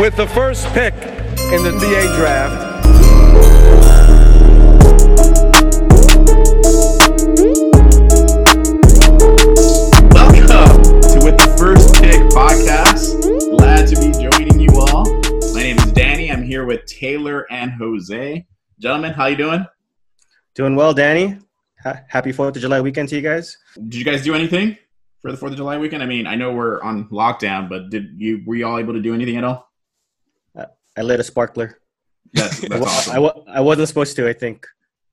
with the first pick in the NBA draft. Welcome to With the First Pick podcast. Glad to be joining you all. My name is Danny. I'm here with Taylor and Jose. Gentlemen, how you doing? Doing well, Danny. Ha- Happy Fourth of July weekend to you guys. Did you guys do anything for the Fourth of July weekend? I mean, I know we're on lockdown, but did you were you all able to do anything at all? I lit a sparkler. That's, I, that's wa- awesome. I, wa- I wasn't supposed to. I think.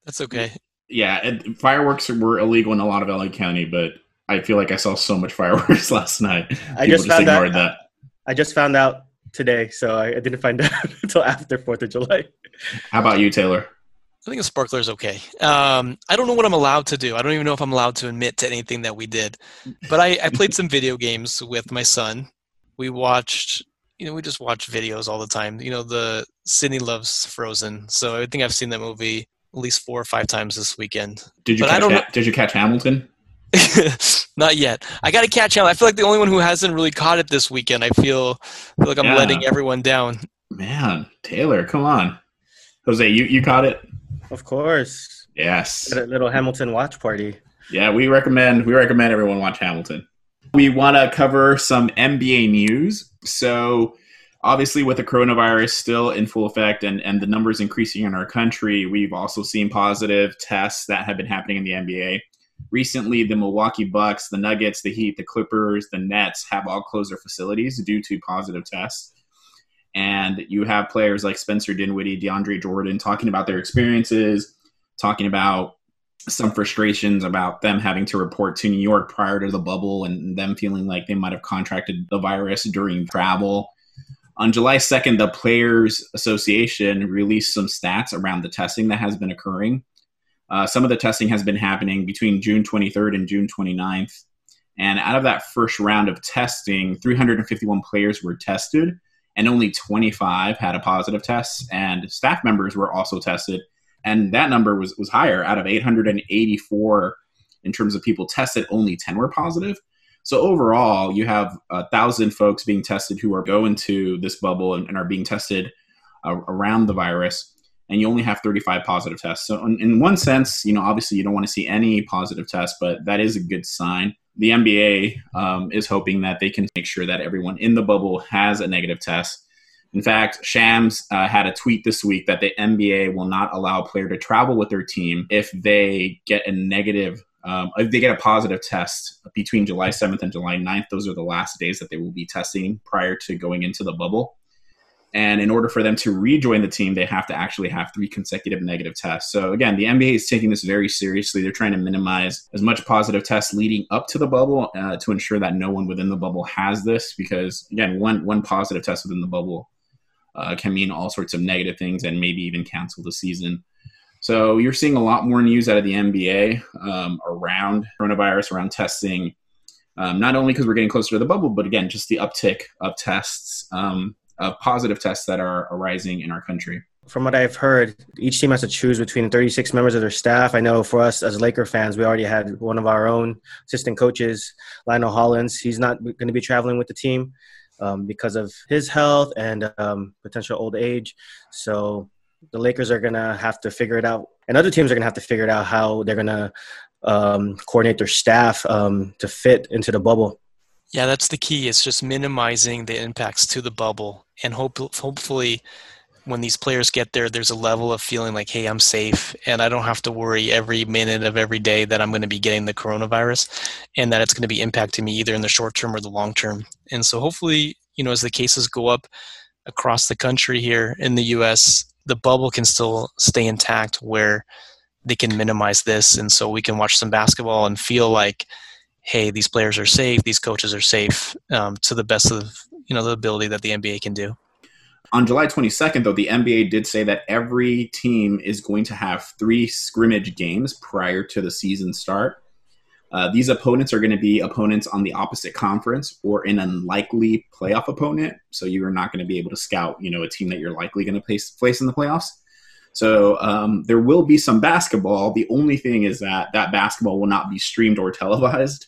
That's okay. yeah, and fireworks were illegal in a lot of LA County, but I feel like I saw so much fireworks last night. I People just found ignored out. I just found out today, so I, I didn't find out until after Fourth of July. How about you, Taylor? I think a sparkler is okay. Um, I don't know what I'm allowed to do. I don't even know if I'm allowed to admit to anything that we did. But I, I played some video games with my son. We watched, you know, we just watch videos all the time. You know, the Sydney loves Frozen, so I think I've seen that movie at least four or five times this weekend. Did you But I catch don't Ha- Did you catch Hamilton? Not yet. I got to catch Hamilton. I feel like the only one who hasn't really caught it this weekend. I feel, feel like I'm Yeah. letting everyone down. Man, Taylor, come on. Jose, you, you caught it? Of course, Yes. Had a little Hamilton watch party. Yeah, we recommend we recommend everyone watch Hamilton. We want to cover some NBA news. So, obviously, with the coronavirus still in full effect and and the numbers increasing in our country, we've also seen positive tests that have been happening in the NBA. Recently, the Milwaukee Bucks, the Nuggets, the Heat, the Clippers, the Nets have all closed their facilities due to positive tests. And you have players like Spencer Dinwiddie, DeAndre Jordan talking about their experiences, talking about some frustrations about them having to report to New York prior to the bubble and them feeling like they might have contracted the virus during travel. On July 2nd, the Players Association released some stats around the testing that has been occurring. Uh, some of the testing has been happening between June 23rd and June 29th. And out of that first round of testing, 351 players were tested, and only 25 had a positive test. And staff members were also tested, and that number was was higher. Out of 884 in terms of people tested, only 10 were positive. So overall, you have a thousand folks being tested who are going to this bubble and, and are being tested uh, around the virus, and you only have 35 positive tests. So in, in one sense, you know, obviously you don't want to see any positive tests, but that is a good sign. The NBA um, is hoping that they can make sure that everyone in the bubble has a negative test. In fact, Shams uh, had a tweet this week that the NBA will not allow a player to travel with their team if they get a negative, um, if they get a positive test between July 7th and July 9th. Those are the last days that they will be testing prior to going into the bubble. And in order for them to rejoin the team, they have to actually have three consecutive negative tests. So again, the NBA is taking this very seriously. They're trying to minimize as much positive tests leading up to the bubble uh, to ensure that no one within the bubble has this. Because again, one one positive test within the bubble uh, can mean all sorts of negative things and maybe even cancel the season. So you're seeing a lot more news out of the NBA um, around coronavirus, around testing. Um, not only because we're getting closer to the bubble, but again, just the uptick of tests, um, of positive tests that are arising in our country. From what I've heard, each team has to choose between 36 members of their staff. I know for us as Laker fans, we already had one of our own assistant coaches, Lionel Hollins. He's not going to be traveling with the team um, because of his health and um, potential old age. So the Lakers are to have to figure it out, and other teams are to have to figure it out how they're to um, coordinate their staff um, to fit into the bubble. Yeah, that's the key. It's just minimizing the impacts to the bubble, and hope hopefully, when these players get there, there's a level of feeling like, hey, I'm safe, and I don't have to worry every minute of every day that I'm going to be getting the coronavirus, and that it's going to be impacting me either in the short term or the long term. And so, hopefully, you know, as the cases go up across the country here in the U.S., the bubble can still stay intact where they can minimize this, and so we can watch some basketball and feel like hey, these players are safe, these coaches are safe, um, to the best of you know the ability that the NBA can do. On July 22nd, though, the NBA did say that every team is going to have three scrimmage games prior to the season start. Uh, these opponents are going to be opponents on the opposite conference or an unlikely playoff opponent. So you're not going to be able to scout, you know, a team that you're likely going to place place in the playoffs. So um, there will be some basketball. The only thing is that that basketball will not be streamed or televised.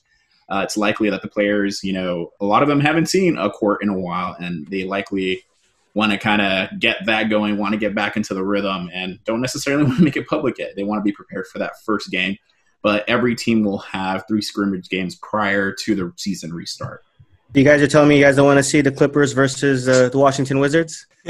Uh, it's likely that the players, you know, a lot of them haven't seen a court in a while, and they likely want to kind of get that going, want to get back into the rhythm, and don't necessarily want to make it public yet. They want to be prepared for that first game. But every team will have three scrimmage games prior to the season restart. You guys are telling me you guys don't want to see the Clippers versus uh, the Washington Wizards?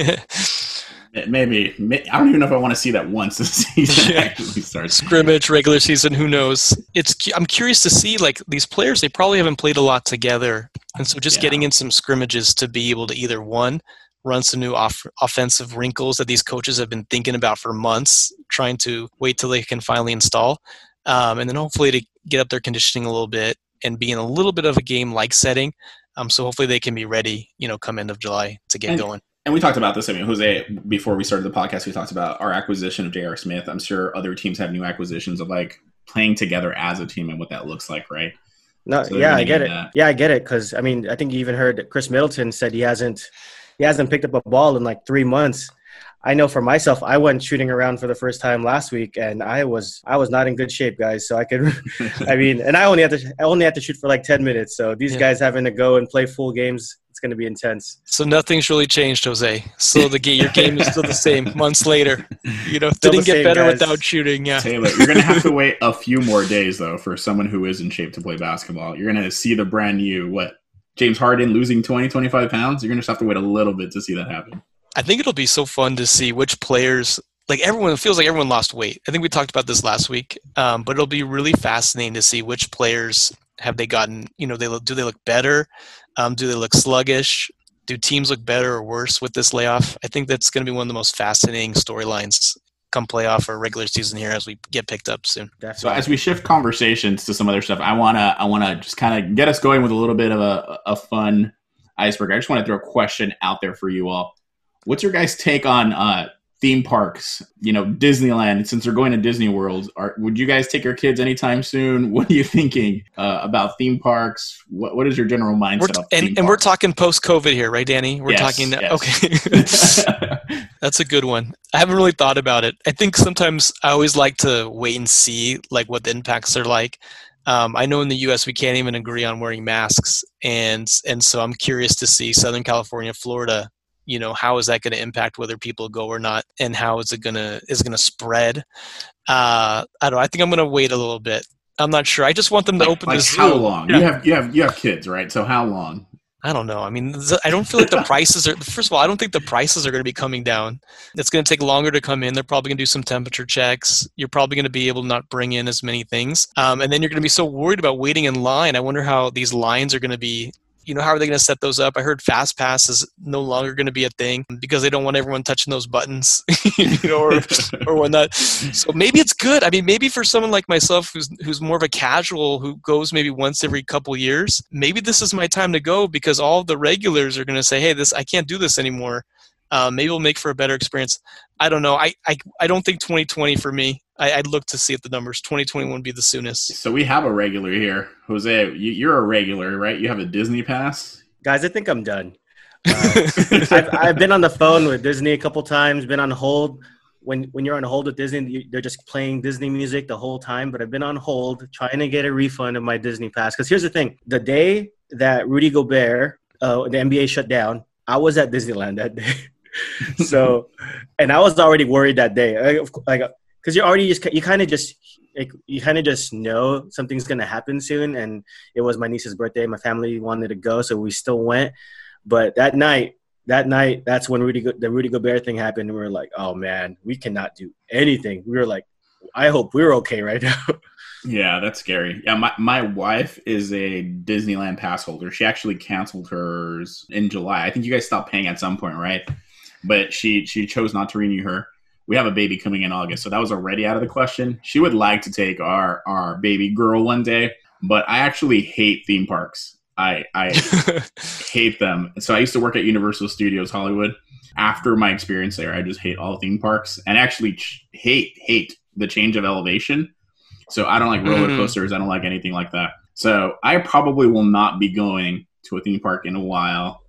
Maybe I don't even know if I want to see that once the season yeah. actually starts. Scrimmage, regular season, who knows? It's I'm curious to see like these players. They probably haven't played a lot together, and so just yeah. getting in some scrimmages to be able to either one run some new off- offensive wrinkles that these coaches have been thinking about for months, trying to wait till they can finally install, um, and then hopefully to get up their conditioning a little bit and be in a little bit of a game like setting. Um, so hopefully they can be ready, you know, come end of July to get and, going and we talked about this. I mean, Jose, before we started the podcast, we talked about our acquisition of J.R. Smith. I'm sure other teams have new acquisitions of like playing together as a team and what that looks like, right? No, so yeah, I get it. That. Yeah, I get it. Because I mean, I think you even heard Khris Middleton said he hasn't he hasn't picked up a ball in like three months. I know for myself, I went shooting around for the first time last week, and I was I was not in good shape, guys. So I could, I mean, and I only had to I only had to shoot for like ten minutes. So these yeah. guys having to go and play full games it's going to be intense. So nothing's really changed, Jose. So the game, your game is still the same. Months later, you know, still didn't get better guys. without shooting. Yeah, Taylor, you're going to have to wait a few more days though for someone who is in shape to play basketball. You're going to see the brand new what James Harden losing 20, 25 pounds. You're going to have to wait a little bit to see that happen. I think it'll be so fun to see which players like everyone feels like everyone lost weight. I think we talked about this last week, um, but it'll be really fascinating to see which players have they gotten. You know, they look, do they look better? Um, do they look sluggish? Do teams look better or worse with this layoff? I think that's going to be one of the most fascinating storylines come playoff or regular season here as we get picked up soon. Definitely. So as we shift conversations to some other stuff, I wanna I wanna just kind of get us going with a little bit of a, a fun iceberg. I just want to throw a question out there for you all. What's your guys' take on uh, theme parks, you know, Disneyland, since they're going to Disney World, are, would you guys take your kids anytime soon? What are you thinking uh, about theme parks? What, what is your general mindset? T- and, and we're talking post COVID here, right, Danny? We're yes, talking, yes. okay. That's a good one. I haven't really thought about it. I think sometimes I always like to wait and see like what the impacts are like. Um, I know in the U.S. we can't even agree on wearing masks, and and so I'm curious to see Southern California, Florida, you know how is that going to impact whether people go or not and how is it going to is going to spread uh i don't know i think i'm going to wait a little bit i'm not sure i just want them to like, open like the how long yeah. you have you have you have kids right so how long I don't know. I mean, I don't feel like the prices are. First of all, I don't think the prices are going to be coming down. It's going to take longer to come in. They're probably going to do some temperature checks. You're probably going to be able to not bring in as many things, um, and then you're going to be so worried about waiting in line. I wonder how these lines are going to be you know, how are they going to set those up? I heard Fast Pass is no longer going to be a thing because they don't want everyone touching those buttons, you know, or, or whatnot. So maybe it's good. I mean, maybe for someone like myself who's who's more of a casual who goes maybe once every couple years, maybe this is my time to go because all the regulars are going to say, "Hey, this I can't do this anymore." Uh, maybe we'll make for a better experience. I don't know. I, I, I don't think 2020 for me. I, would look to see if the numbers 2021 would be the soonest. So we have a regular here, Jose. You, are a regular, right? You have a Disney pass, guys. I think I'm done. Uh, I've, I've, been on the phone with Disney a couple times. Been on hold. When when you're on hold with Disney, they're just playing Disney music the whole time. But I've been on hold trying to get a refund of my Disney pass. Because here's the thing: the day that Rudy Gobert, uh, the NBA shut down, I was at Disneyland that day. so, and I was already worried that day. Like, like because you're already just you kind of just like, you kind of just know something's gonna happen soon. And it was my niece's birthday. My family wanted to go, so we still went. But that night, that night, that's when Rudy the Rudy Gobert thing happened. And we were like, oh man, we cannot do anything. We were like, I hope we're okay right now. Yeah, that's scary. Yeah, my, my wife is a Disneyland pass holder. She actually canceled hers in July. I think you guys stopped paying at some point, right? But she she chose not to renew her we have a baby coming in August, so that was already out of the question. She would like to take our our baby girl one day, but I actually hate theme parks. I I hate them. So I used to work at Universal Studios Hollywood. After my experience there, I just hate all theme parks and actually ch- hate hate the change of elevation. So I don't like roller mm-hmm. coasters. I don't like anything like that. So I probably will not be going to a theme park in a while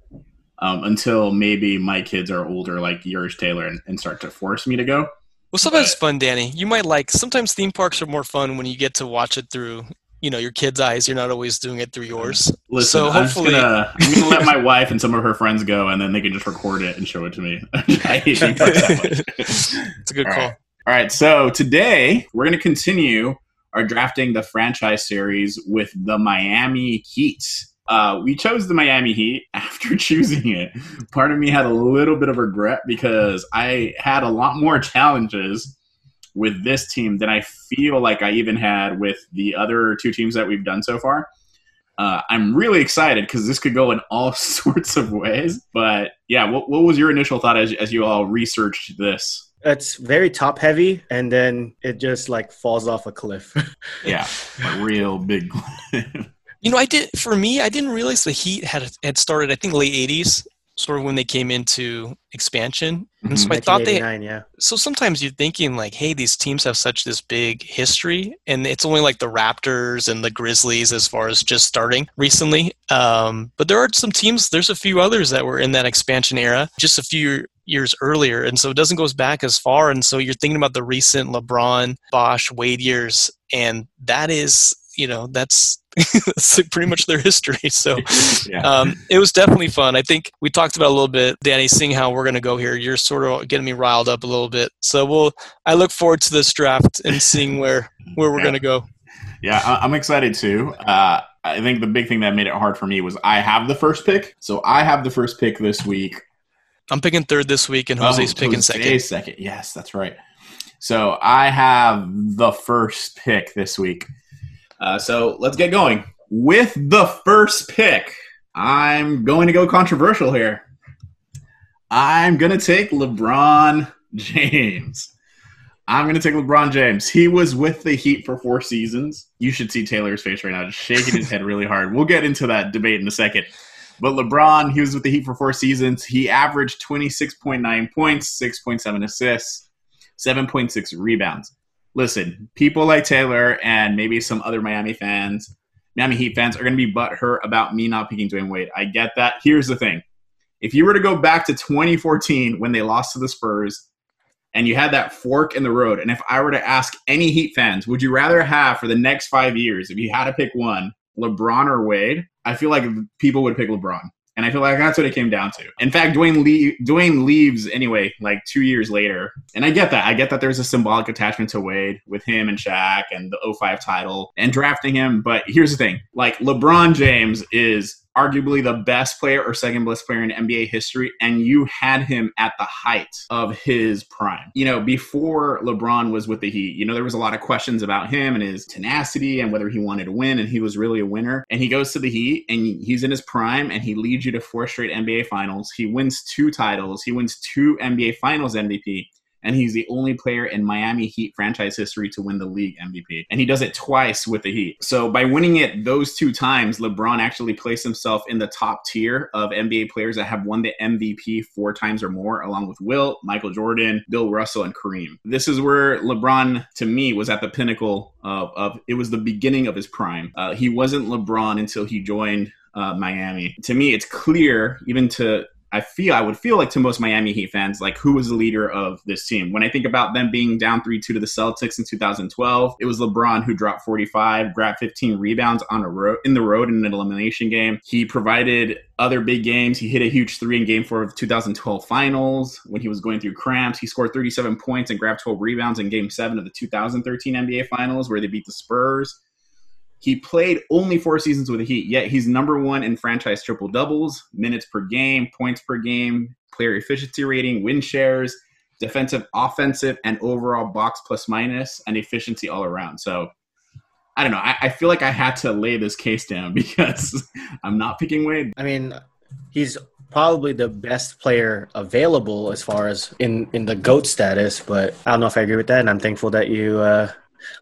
um, until maybe my kids are older, like yours, Taylor, and, and start to force me to go. Well, sometimes but, fun, Danny. You might like. Sometimes theme parks are more fun when you get to watch it through you know your kid's eyes. You're not always doing it through yours. Listen, so I'm, just hopefully, gonna, I'm gonna let my wife and some of her friends go, and then they can just record it and show it to me. I hate theme parks that much. it's a good All call. right. All right, so today we're going to continue our drafting the franchise series with the Miami Heat. Uh, we chose the Miami Heat after choosing it. Part of me had a little bit of regret because I had a lot more challenges with this team than I feel like I even had with the other two teams that we've done so far. Uh, I'm really excited because this could go in all sorts of ways. But yeah, what, what was your initial thought as, as you all researched this? It's very top heavy, and then it just like falls off a cliff. Yeah, a real big. You know, I did for me. I didn't realize the Heat had had started. I think late '80s, sort of when they came into expansion. And so I thought they. yeah. So sometimes you're thinking like, hey, these teams have such this big history, and it's only like the Raptors and the Grizzlies as far as just starting recently. Um, but there are some teams. There's a few others that were in that expansion era just a few years earlier, and so it doesn't goes back as far. And so you're thinking about the recent LeBron, Bosh, Wade years, and that is, you know, that's. that's pretty much their history. So yeah. um, it was definitely fun. I think we talked about a little bit, Danny, seeing how we're going to go here. You're sort of getting me riled up a little bit. So we'll. I look forward to this draft and seeing where where we're Yeah. going to go. Yeah, I'm excited too. Uh, I think the big thing that made it hard for me was I have the first pick, so I have the first pick this week. I'm picking third this week, and Jose's Oh, picking Jose's second. second. Yes, that's right. So I have the first pick this week. Uh, so let's get going with the first pick. I'm going to go controversial here. I'm going to take LeBron James. I'm going to take LeBron James. He was with the Heat for four seasons. You should see Taylor's face right now, just shaking his head really hard. We'll get into that debate in a second. But LeBron, he was with the Heat for four seasons. He averaged 26.9 points, 6.7 assists, 7.6 rebounds. Listen, people like Taylor and maybe some other Miami fans, Miami Heat fans, are going to be butthurt about me not picking Dwyane Wade. I get that. Here's the thing if you were to go back to 2014 when they lost to the Spurs and you had that fork in the road, and if I were to ask any Heat fans, would you rather have for the next five years, if you had to pick one, LeBron or Wade? I feel like people would pick LeBron. And I feel like that's what it came down to. In fact, Dwyane, Dwyane leaves anyway, like two years later. And I get that. I get that there's a symbolic attachment to Wade with him and Shaq and the 05 title and drafting him. But here's the thing like, LeBron James is arguably the best player or second best player in NBA history, and you had him at the height of his prime. You know, before LeBron was with the Heat, you know, there was a lot of questions about him and his tenacity and whether he wanted to win, and he was really a winner. And he goes to the Heat, and he's in his prime, and he leads you to four straight NBA finals. He wins two titles, he wins two NBA Finals MVP and he's the only player in Miami Heat franchise history to win the league MVP. And he does it twice with the Heat. So by winning it those two times, LeBron actually placed himself in the top tier of NBA players that have won the MVP four times or more, along with Wilt, Michael Jordan, Bill Russell, and Kareem. This is where LeBron, to me, was at the pinnacle of, of it was the beginning of his prime. Uh, he wasn't LeBron until he joined uh, Miami. To me, it's clear, even to I feel I would feel like to most Miami Heat fans, like who was the leader of this team? When I think about them being down three two to the Celtics in 2012, it was LeBron who dropped 45, grabbed 15 rebounds on a road in the road in an elimination game. He provided other big games. He hit a huge three in Game Four of 2012 Finals when he was going through cramps. He scored 37 points and grabbed 12 rebounds in Game Seven of the 2013 NBA Finals where they beat the Spurs. He played only four seasons with the Heat, yet he's number one in franchise triple doubles, minutes per game, points per game, player efficiency rating, win shares, defensive, offensive, and overall box plus minus, and efficiency all around. So I don't know. I, I feel like I had to lay this case down because I'm not picking Wade. I mean, he's probably the best player available as far as in in the goat status. But I don't know if I agree with that, and I'm thankful that you uh,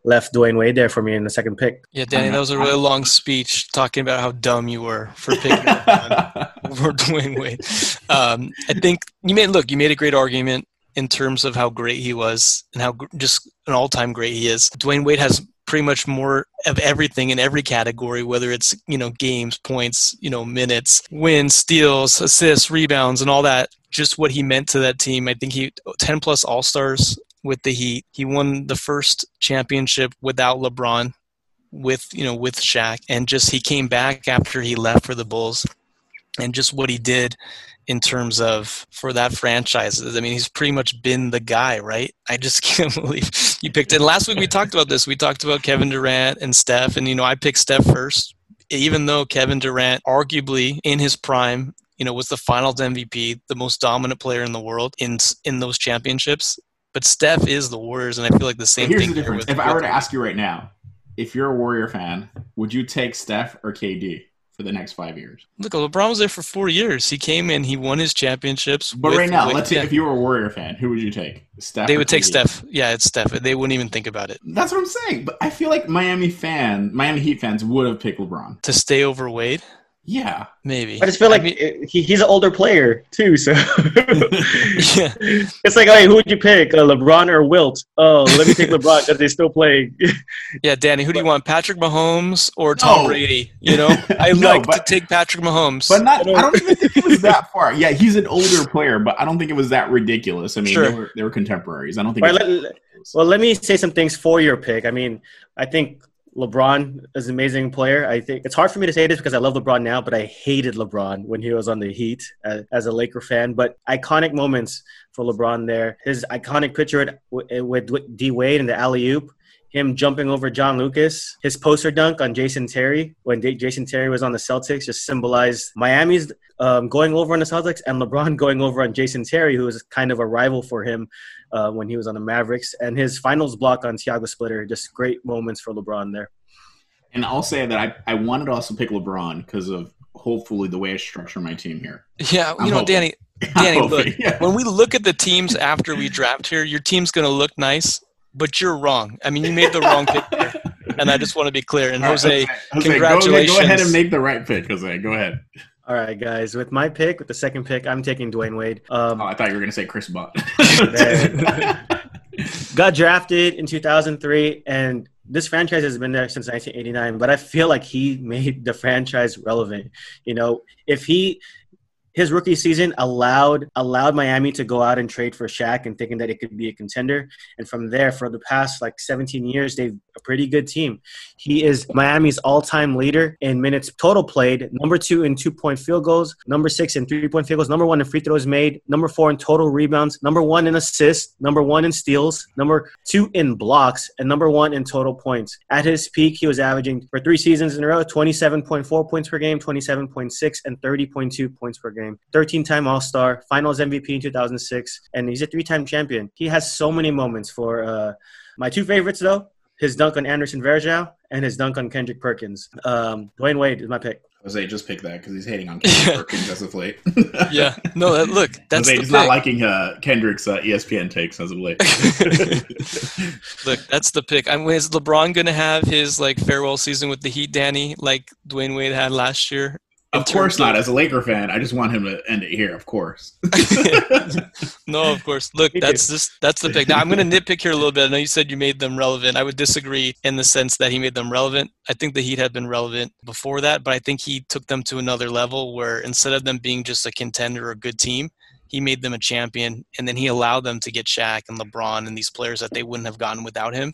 left Dwyane Wade there for me in the second pick. Yeah, Danny, that was a really long speech talking about how dumb you were for picking LeBron over Dwyane Wade. Um, I think you made look. You made a great argument in terms of how great he was and how gr- just an all-time great he is. Dwyane Wade has pretty much more of everything in every category, whether it's you know games, points, you know minutes, wins, steals, assists, rebounds, and all that. Just what he meant to that team. I think he ten plus All Stars with the Heat. He won the first championship without LeBron with you know with Shaq, and just he came back after he left for the Bulls, and just what he did in terms of for that franchise. I mean, he's pretty much been the guy, right? I just can't believe you picked it. Last week we talked about this. We talked about Kevin Durant and Steph, and you know I picked Steph first, even though Kevin Durant, arguably in his prime, you know, was the Finals MVP, the most dominant player in the world in in those championships. But Steph is the Warriors, and I feel like the same Here's thing. the difference. if I were to ask you right now, if you're a Warrior fan, would you take Steph or KD for the next five years? look, LeBron was there for four years. He came in, he won his championships. But right now, let's say if you were a Warrior fan, who would you take? Steph. they would take KD? Steph. Yeah, it's Steph. They wouldn't even think about it That's what I'm saying. But I feel like Miami fan, Miami Heat fans would have picked LeBron. to stay over Wade. Yeah. Maybe I just feel like mean- it- he, he's an older player too, so yeah. it's like, hey, who would you pick, uh, LeBron or Wilt? Oh, let me take LeBron because they still play. Yeah, Danny, who do you want, Patrick Mahomes or Tom No. Brady? You know, I No, like to take Patrick Mahomes. But not. I don't even think it was that far. Yeah, he's an older player, but I don't think it was that ridiculous. I mean, Sure. they were they were contemporaries. I don't think. Right, it was let- well, let me say some things for your pick. I mean, I think LeBron is an amazing player. I think it's hard for me to say this because I love LeBron now, but I hated LeBron when he was on the Heat as, as a Laker fan. But iconic moments for LeBron there. His iconic picture with, with D Wade and the alley oop. Him jumping over John Lucas, his poster dunk on Jason Terry when D- Jason Terry was on the Celtics just symbolized Miami's um, going over on the Celtics and LeBron going over on Jason Terry, who was kind of a rival for him uh, when he was on the Mavericks, and his finals block on Thiago Splitter. Just great moments for LeBron there. And I'll say that I, I wanted to also pick LeBron because of hopefully the way I structure my team here. yeah, I'm you know, hoping. Danny, Danny, hoping, look, yeah. when we look at the teams after we draft here, your team's going to look nice, but you're wrong. I mean, you made the wrong pick here. And I just want to be clear. And All right, Jose, Jose, Go, go ahead and make the right pick, Jose. Go ahead. All right, guys. With my pick, with the second pick, I'm taking Dwyane Wade. Um, Oh, I thought you were going to say Chris Butt. got drafted in 2003 and this franchise has been there since 1989 but i feel like he made the franchise relevant you know if he his rookie season allowed allowed Miami to go out and trade for Shaq and thinking that it could be a contender. And from there, for the past like 17 years, they've a pretty good team. He is Miami's all-time leader in minutes total played, number two in two-point field goals, number six in three-point field goals, number one in free throws made, number four in total rebounds, number one in assists, number one in steals, number two in blocks, and number one in total points. At his peak, he was averaging for three seasons in a row 27.4 points per game, 27.6, and 30.2 points per game. 13 time All Star, Finals MVP in 2006, and he's a three time champion. He has so many moments for uh, my two favorites, though his dunk on Anderson Varejao and his dunk on Kendrick Perkins. Um, Dwyane Wade is my pick. Jose, just pick that because he's hating on Kendrick Perkins as of late. yeah, no, that, look, that's Jose, the he's not liking uh, Kendrick's uh, ESPN takes as of late. Look, that's the pick. I mean, is LeBron going to have his like farewell season with the Heat, Danny, like Dwyane Wade had last year? Of course not. As a Laker fan, I just want him to end it here. Of course. no, of course. Look, that's just that's the pick. Now I'm going to nitpick here a little bit. I know you said you made them relevant. I would disagree in the sense that he made them relevant. I think the Heat had been relevant before that, but I think he took them to another level where instead of them being just a contender or a good team, he made them a champion, and then he allowed them to get Shaq and LeBron and these players that they wouldn't have gotten without him.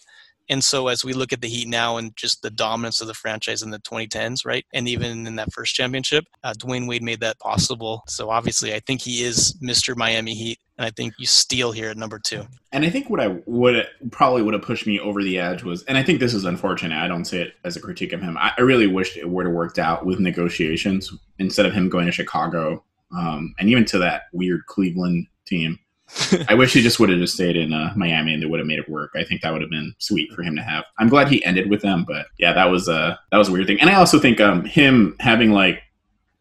And so, as we look at the Heat now and just the dominance of the franchise in the 2010s, right, and even in that first championship, uh, Dwyane Wade made that possible. So, obviously, I think he is Mr. Miami Heat, and I think you steal here at number two. And I think what I would probably would have pushed me over the edge was, and I think this is unfortunate. I don't say it as a critique of him. I, I really wished it would have worked out with negotiations instead of him going to Chicago um, and even to that weird Cleveland team. I wish he just would have just stayed in uh, Miami and they would have made it work. I think that would have been sweet for him to have. I'm glad he ended with them, but yeah, that was a that was a weird thing. And I also think um, him having like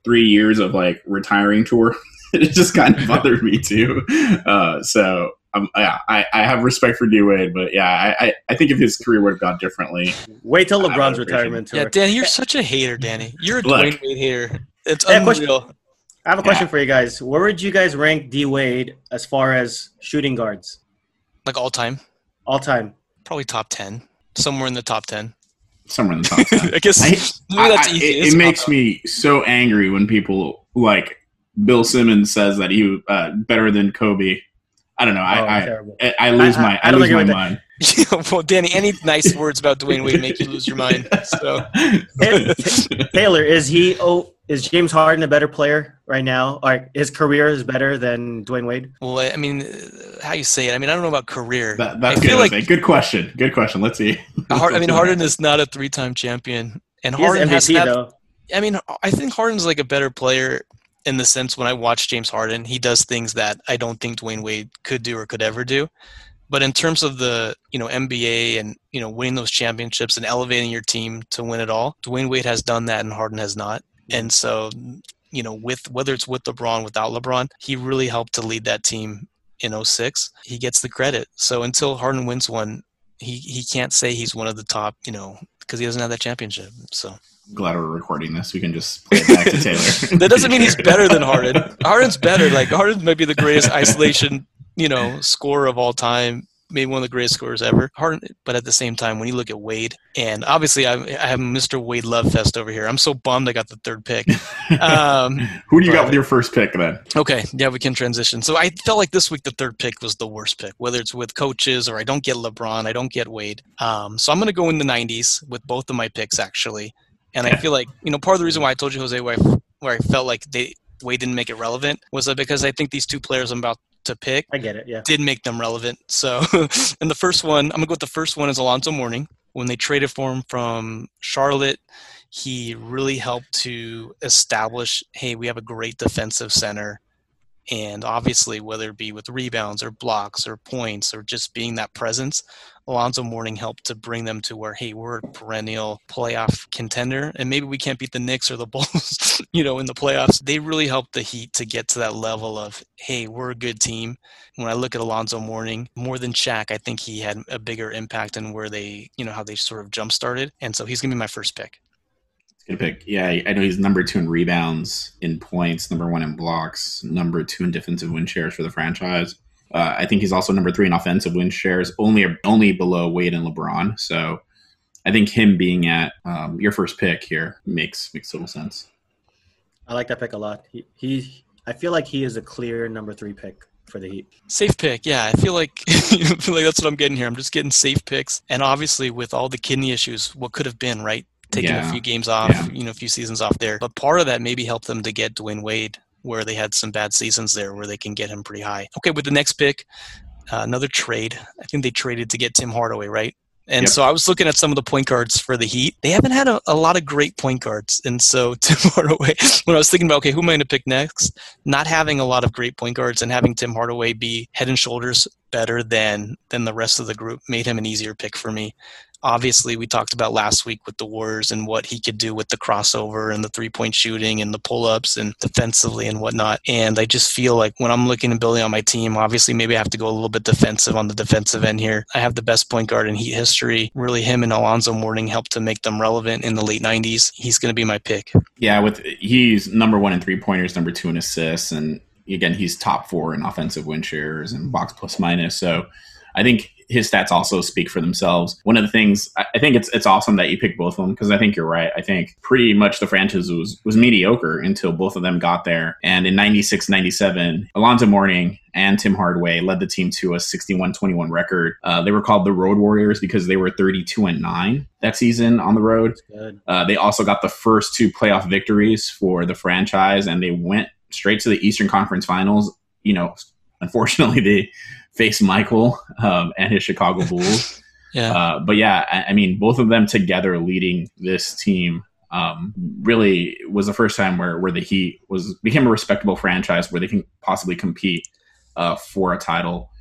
three years of like retiring tour, it just kind of bothered me too. Uh, so um, yeah, I, I have respect for D Wade, but yeah, I, I, I think if his career would have gone differently, Wait till LeBron's retirement tour. Yeah, Danny, you're such a hater, Danny. You're a Look. Dwyane Wade hater. It's Yeah, question- unreal. I have a question for you guys. Where would you guys rank D Wade as far as shooting guards Like all time, all time? probably top 10, somewhere in the top 10. somewhere in the top ten. I guess I- maybe that's I- easy. It, it makes me so angry when people like Bill Simmons says that he uh, better than Kobe. I I don't know. Oh, I terrible. I, I lose I- I- my I, I lose my mind. well, Danny, any nice words about Dwyane Wade make you lose your mind. So Taylor, is he? Oh, is James Harden a better player right now? Or his career is better than Dwyane Wade? Well, I mean, uh, how you say it? I mean, I don't know about career. That, that's I good. feel like good question. Good question. Let's see. Har- I mean, Harden is not a three-time champion, and He is Harden has MVP had. though. I mean, I think Harden's like a better player in the sense when I watch James Harden, he does things that I don't think Dwyane Wade could do or could ever do. But in terms of the you know NBA and you know winning those championships and elevating your team to win it all, Dwyane Wade has done that and Harden has not. And so you know with whether it's with LeBron without LeBron, he really helped to lead that team in 06. He gets the credit. So until Harden wins one, he he can't say he's one of the top, you know, because he doesn't have that championship. So Glad we're recording this. We can just play it back to Taylor. that doesn't mean he's better than Harden. Harden's better. Like Harden might be the greatest isolation, you know, scorer of all time. Maybe one of the greatest scorers ever. Harden, but at the same time, when you look at Wade, and obviously I, I have Mr. Wade love fest over here. I'm so bummed I got the third pick. Um, Who do you got with your first pick then? Okay, yeah, we can transition. So I felt like this week the third pick was the worst pick, whether it's with coaches or I don't get LeBron, I don't get Wade. Um, so I'm going to go in the 90s with both of my picks actually, and I feel like you know part of the reason why I told you Jose where I, where I felt like they Wade didn't make it relevant was that because I think these two players I'm about to pick I get it. Yeah. did make them relevant. So, and the first one, I'm gonna go with the first one is Alonzo Mourning. When they traded for him from Charlotte, he really helped to establish, hey, we have a great defensive center. And obviously, whether it be with rebounds or blocks or points or just being that presence, Alonzo Mourning helped to bring them to where, hey, we're a perennial playoff contender, and maybe we can't beat the Knicks or the Bulls, you know, in the playoffs. They really helped the Heat to get to that level of, hey, we're a good team. When I look at Alonzo Mourning, more than Shaq, I think he had a bigger impact in where they, you know, how they sort of jump started, and so he's gonna be my first pick. Good pick. Yeah, I know he's number two in rebounds, in points, number one in blocks, number two in defensive win shares for the franchise. Uh, I think he's also number three in offensive win shares, only only below Wade and LeBron. So I think him being at um, your first pick here makes makes total sense. I like that pick a lot. He, he I feel like he is a clear number three pick for the Heat. Safe pick, yeah. I feel like I feel like that's what I'm getting here. I'm just getting safe picks, and obviously with all the kidney issues, what could have been right, taking Yeah. a few games off, Yeah. you know, a few seasons off there. But part of that maybe helped them to get Dwyane Wade, where they had some bad seasons there, where they can get him pretty high. Okay, with the next pick, uh, another trade. I think they traded to get Tim Hardaway, right? And Yep. so I was looking at some of the point guards for the Heat. They haven't had a, a lot of great point guards. And so Tim Hardaway, when I was thinking about, okay, who am I going to pick next? Not having a lot of great point guards and having Tim Hardaway be head and shoulders better than than the rest of the group made him an easier pick for me. Obviously, we talked about last week with the Warriors and what he could do with the crossover and the three point shooting and the pull ups and defensively and whatnot. And I just feel like when I'm looking and building on my team, obviously, maybe I have to go a little bit defensive on the defensive end here. I have the best point guard in Heat history. Really, him and Alonzo Mourning helped to make them relevant in the late 90s. He's going to be my pick. Yeah, with he's number one in three pointers, number two in assists, and again he's top four in offensive win shares and box plus minus. So I think his stats also speak for themselves. One of the things I think it's it's awesome that you picked both of them because I think you're right. I think pretty much the franchise was was mediocre until both of them got there. And in 96, 97, Alonzo Mourning and Tim Hardaway led the team to a 61-21 record. Uh, they were called the Road Warriors because they were 32 and 9 that season on the road. Uh, they also got the first two playoff victories for the franchise, and they went straight to the Eastern Conference Finals. You know, unfortunately, they faced Michael um, and his Chicago Bulls. Yeah. Uh, but yeah, I, I mean, both of them together leading this team um, really was the first time where, where the Heat was became a respectable franchise where they can possibly compete uh, for a title.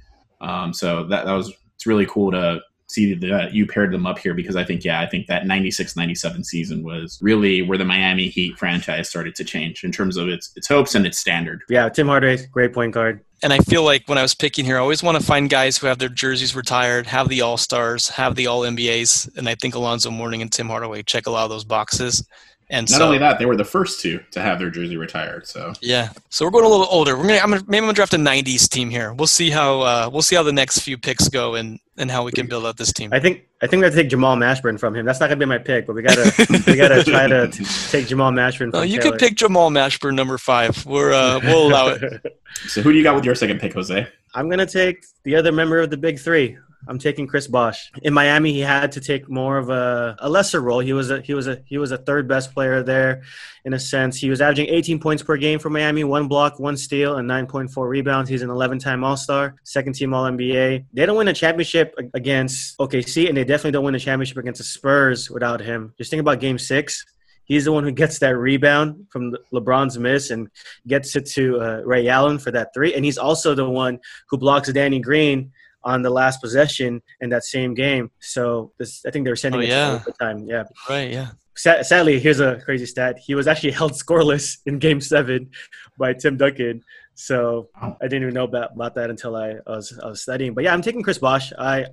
Um, so that that was it's really cool to see that you paired them up here because I think yeah I think that 96-97 season was really where the Miami Heat franchise started to change in terms of its its hopes and its standard. Yeah, Tim Hardaway, great point guard. And I feel like when I was picking here, I always want to find guys who have their jerseys retired, have the All Stars, have the All NBAs, and I think Alonzo Mourning and Tim Hardaway check a lot of those boxes. And Not so, only that, they were the first two to have their jersey retired. So Yeah, so we're going a little older. We're gonna, I'm gonna maybe I'm gonna draft a '90s team here. We'll see how uh, we'll see how the next few picks go and and how we can build out this team. I think I think we have to take Jamal Mashburn from him. That's not gonna be my pick, but we gotta we gotta try to t- take Jamal Mashburn. From Uh, you Taylor. could pick Jamal Mashburn number five. We're uh, we'll allow it. so who do you got with your second pick, Jose? I'm gonna take the other member of the big three. I'm taking Chris Bosh. In Miami, he had to take more of a, a lesser role. He was a he was a he was a third best player there, in a sense. He was averaging 18 points per game for Miami, one block, one steal, and 9.4 rebounds. He's an 11-time All-Star, second team All-NBA. They don't win a championship against OKC, and they definitely don't win a championship against the Spurs without him. Just think about Game Six. He's the one who gets that rebound from LeBron's miss and gets it to uh, Ray Allen for that three. And he's also the one who blocks Danny Green on the last possession in that same game. So this, I think they were sending Oh, it yeah. to overtime. Yeah. Right? Yeah. Sa- sadly, here's a crazy stat. He was actually held scoreless in Game Seven by Tim Duncan. So I didn't even know about, about that until I, I was I was studying. But yeah, I'm taking Chris Bosh. I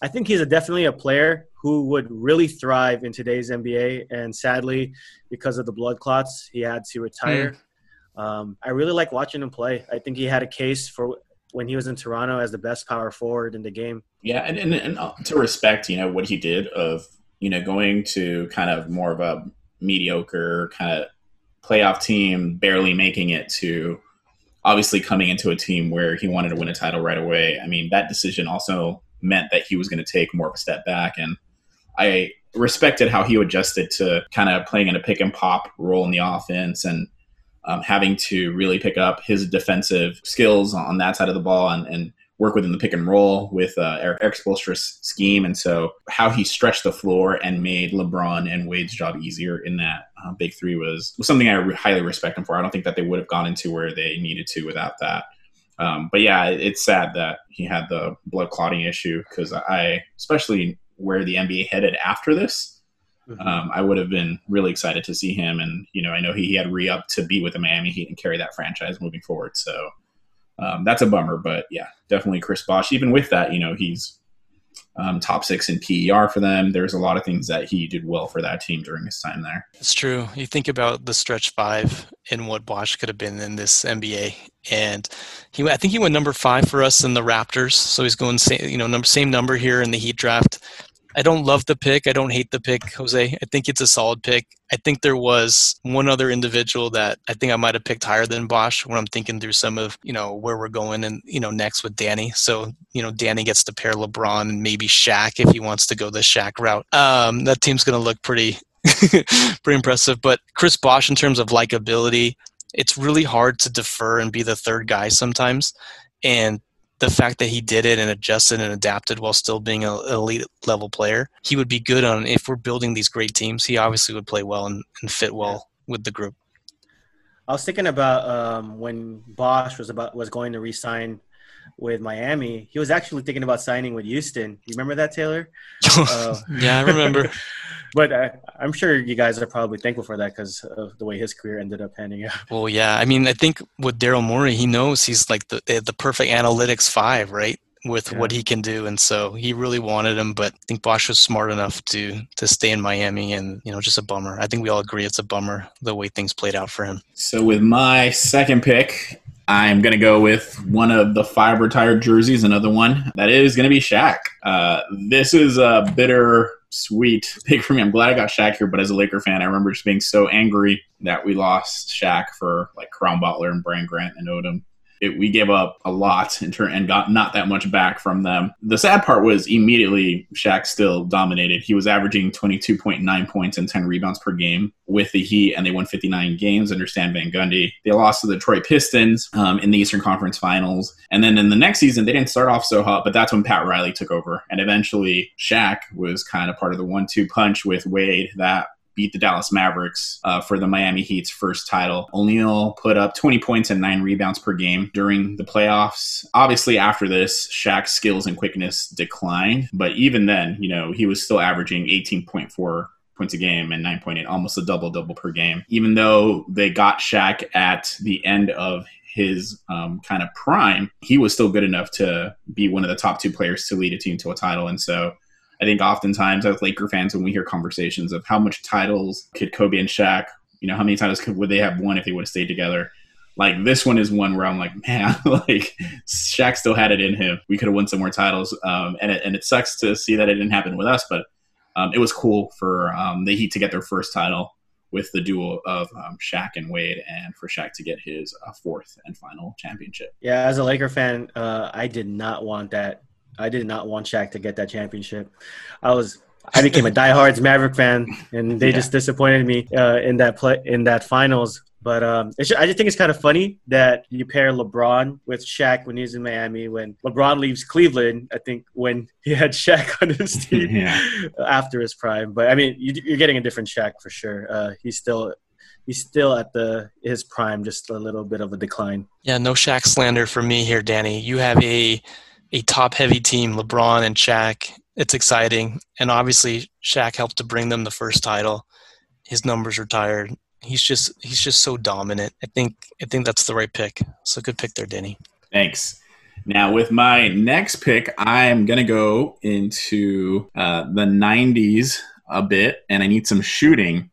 I think he's a, definitely a player who would really thrive in today's NBA. And sadly, because of the blood clots, he had to retire. Um, I really like watching him play. I think he had a case for when he was in Toronto as the best power forward in the game. Yeah, and, and, and uh, to respect, you know, what he did of, you know, going to kind of more of a mediocre kind of playoff team, barely making it to obviously coming into a team where he wanted to win a title right away. I mean, that decision also meant that he was going to take more of a step back. And I respected how he adjusted to kind of playing in a pick and pop role in the offense and um, having to really pick up his defensive skills on that side of the ball and, and work within the pick and roll with uh, Eric, Erik Spoelstra's scheme. And so how he stretched the floor and made LeBron and Wade's job easier in that uh, big three was, was something I re- highly respect him for. I don't think that they would have gone into where they needed to without that. Um, but yeah, it- it's sad that he had the blood clotting issue because I, especially where the NBA headed after this, um, I would have been really excited to see him. And, you know, I know he, he had re up to be with the Miami Heat and carry that franchise moving forward. So um, that's a bummer. But yeah, definitely Chris Bosh. Even with that, you know, he's um, top six in PER for them. There's a lot of things that he did well for that team during his time there. It's true. You think about the stretch five and what Bosh could have been in this NBA, and he, I think he went number five for us in the Raptors. So he's going same, you know, number same number here in the Heat draft. I don't love the pick. I don't hate the pick, Jose. I think it's a solid pick. I think there was one other individual that I think I might have picked higher than Bosh when I'm thinking through some of, you know, where we're going and, you know, next with Danny. So, you know, Danny gets to pair LeBron and maybe Shaq if he wants to go the Shaq route. Um, that team's going to look pretty, pretty impressive. But Chris Bosh, in terms of likability, it's really hard to defer and be the third guy sometimes. And the fact that he did it and adjusted and adapted while still being an elite level player, he would be good on if we're building these great teams. He obviously would play well and, and fit well with the group. I was thinking about um, when Bosh was about was going to re-sign with Miami. He was actually thinking about signing with Houston. You remember that, Taylor? Uh, yeah, I remember. but I, I'm sure you guys are probably thankful for that because of the way his career ended up panning out. Well, yeah. I mean, I think with Daryl Morey, he knows he's like the the perfect analytics five, right? With Yeah. what he can do, and so he really wanted him. But I think Bosh was smart enough to to stay in Miami, and you know, just a bummer. I think we all agree it's a bummer the way things played out for him. So with my second pick, I'm going to go with one of the five retired jerseys, another one that is going to be Shaq. Uh, this is a bitter sweet pick for me. I'm glad I got Shaq here, but as a Laker fan, I remember just being so angry that we lost Shaq for like Caron Butler and Brian Grant and Odom. It, we gave up a lot in turn and got not that much back from them. The sad part was immediately Shaq still dominated. He was averaging 22.9 points and 10 rebounds per game with the Heat, and they won 59 games under Stan Van Gundy. They lost to the Detroit Pistons um, in the Eastern Conference Finals, and then in the next season they didn't start off so hot, but that's when Pat Riley took over, and eventually Shaq was kind of part of the one-two punch with Wade that beat the Dallas Mavericks uh, for the Miami Heat's first title. O'Neal put up 20 points and nine rebounds per game during the playoffs. Obviously, after this, Shaq's skills and quickness declined, but even then, you know, he was still averaging 18.4 points a game and 9.8, almost a double double per game. Even though they got Shaq at the end of his um, kind of prime, he was still good enough to be one of the top two players to lead a team to a title. And so I think oftentimes as Laker fans, when we hear conversations of how much titles could Kobe and Shaq, you know, how many titles could, would they have won if they would have stayed together? Like this one is one where I'm like, man, like Shaq still had it in him. We could have won some more titles, um, and it, and it sucks to see that it didn't happen with us. But um, it was cool for um, the Heat to get their first title with the duel of um, Shaq and Wade, and for Shaq to get his uh, fourth and final championship. Yeah, as a Laker fan, uh, I did not want that. I did not want Shaq to get that championship. I was I became a diehard Maverick fan, and they yeah. just disappointed me uh, in that play in that finals. But um, just, I just think it's kind of funny that you pair LeBron with Shaq when he's in Miami. When LeBron leaves Cleveland, I think when he had Shaq on his team yeah. after his prime. But I mean, you, are getting a different Shaq for sure. Uh, he's still he's still at the his prime, just a little bit of a decline. Yeah, no Shaq slander for me here, Danny. You have a a top heavy team, LeBron and Shaq. It's exciting, and obviously Shaq helped to bring them the first title. His numbers retired he's just he's just so dominant. I think I think that's the right pick. So good pick there, Denny. Thanks. Now with my next pick, I'm gonna go into uh, the '90s a bit, and I need some shooting.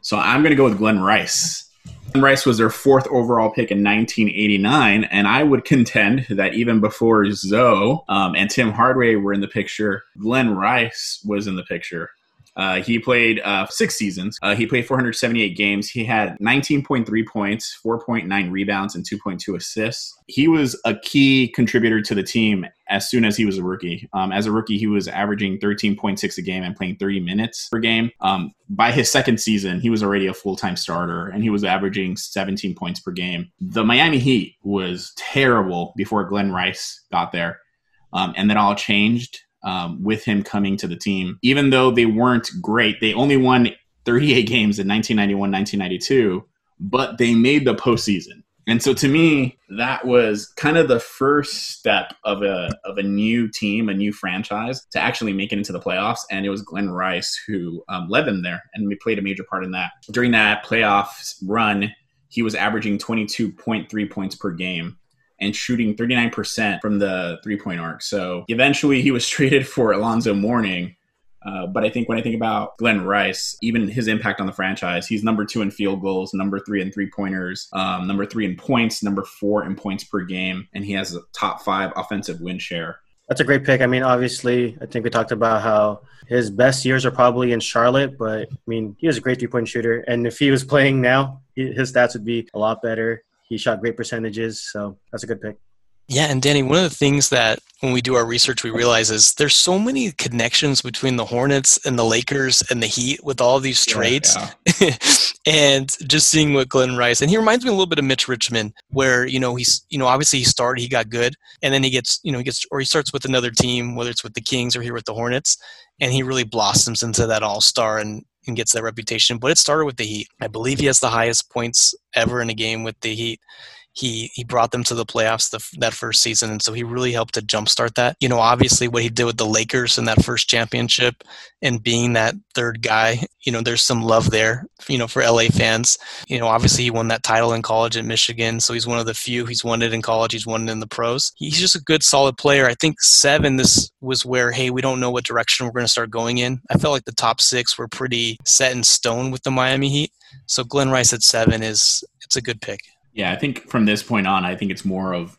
So I'm gonna go with Glen Rice. Rice was their fourth overall pick in 1989, and I would contend that even before Zo um, and Tim Hardaway were in the picture, Glen Rice was in the picture. Uh, he played uh, six seasons. Uh, he played 478 games. He had 19.3 points, 4.9 rebounds, and 2.2 assists. He was a key contributor to the team as soon as he was a rookie. Um, as a rookie, he was averaging 13.6 a game and playing 30 minutes per game. Um, by his second season, he was already a full time starter and he was averaging 17 points per game. The Miami Heat was terrible before Glen Rice got there. Um, and then all changed um, with him coming to the team. Even though they weren't great, they only won 38 games in 1991, 1992, but they made the postseason. And so to me, that was kind of the first step of a of a new team, a new franchise to actually make it into the playoffs. And it was Glen Rice who um, led them there, and we played a major part in that. During that playoff run, he was averaging 22.3 points per game and shooting 39% from the three point arc. So eventually he was traded for Alonzo Mourning. Uh, but I think when I think about Glen Rice, even his impact on the franchise, he's number two in field goals, number three in three pointers, um, number three in points, number four in points per game, and he has a top five offensive win share. That's a great pick. I mean, obviously, I think we talked about how his best years are probably in Charlotte, but I mean, he was a great three point shooter. And if he was playing now, his stats would be a lot better he shot great percentages, so that's a good pick. Yeah, and Danny, one of the things that when we do our research we realize is there's so many connections between the Hornets and the Lakers and the Heat with all these trades. Yeah, yeah. and just seeing what Glen Rice and he reminds me a little bit of Mitch Richmond, where, you know, he's you know, obviously he started, he got good, and then he gets, you know, he gets or he starts with another team, whether it's with the Kings or here with the Hornets, and he really blossoms into that all star and and gets that reputation. But it started with the Heat. I believe he has the highest points ever in a game with the Heat he he brought them to the playoffs the, that first season, and so he really helped to jumpstart that. You know, obviously what he did with the Lakers in that first championship and being that third guy, you know, there's some love there, you know, for LA fans. You know, obviously he won that title in college at Michigan, so he's one of the few. He's won it in college. He's won it in the pros. He's just a good, solid player. I think seven. This was where hey, we don't know what direction we're going to start going in. I felt like the top six were pretty set in stone with the Miami Heat. So Glen Rice at seven is it's a good pick. Yeah, I think from this point on, I think it's more of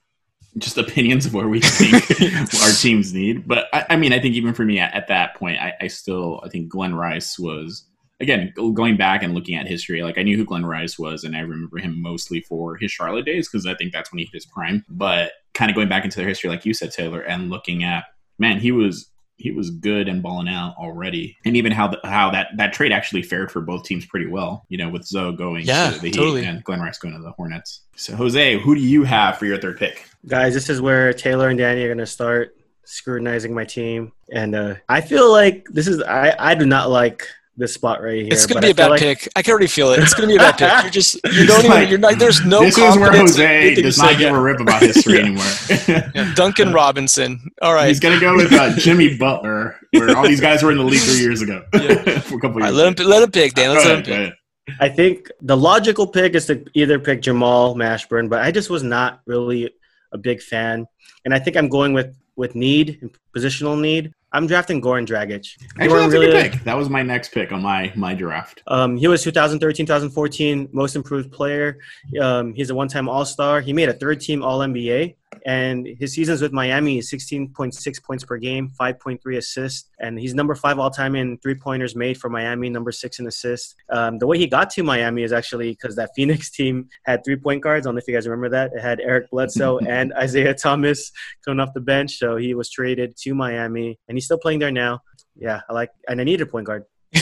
just opinions of where we think our teams need. But I, I, mean, I think even for me at, at that point, I, I, still I think Glen Rice was again going back and looking at history. Like I knew who Glen Rice was, and I remember him mostly for his Charlotte days because I think that's when he hit his prime. But kind of going back into their history, like you said, Taylor, and looking at man, he was he was good and balling out already, and even how the, how that that trade actually fared for both teams pretty well. You know, with Zo going yeah, to the totally. Heat and Glen Rice going to the Hornets. So Jose, who do you have for your third pick? Guys, this is where Taylor and Danny are going to start scrutinizing my team, and uh, I feel like this is I I do not like this spot right here. It's gonna be a bad like... pick. I can already feel it. It's gonna be a bad pick. You're just you don't even. You're not. There's no. This is where Jose does not give a rip about history anymore. yeah. Duncan Robinson. All right. He's gonna go with uh, Jimmy Butler, where all these guys were in the league three years ago. Yeah. For a couple years. Right, let him let him pick, Dan. Let's let him pick. I think the logical pick is to either pick Jamal Mashburn, but I just was not really a big fan, and I think I'm going with with need, positional need, I'm drafting Goran Dragic. Actually, that's really, a good pick. That was my next pick on my my draft. Um, he was 2013, 2014 most improved player. Um, he's a one-time All Star. He made a third-team All NBA, and his seasons with Miami is 16.6 points per game, 5.3 assists, and he's number five all-time in three-pointers made for Miami, number six in assists. Um, the way he got to Miami is actually because that Phoenix team had three-point guards. I don't know if you guys remember that. It had Eric Bledsoe and Isaiah Thomas coming off the bench, so he was traded to Miami, and he's still playing there now. Yeah, I like, and I need a point guard.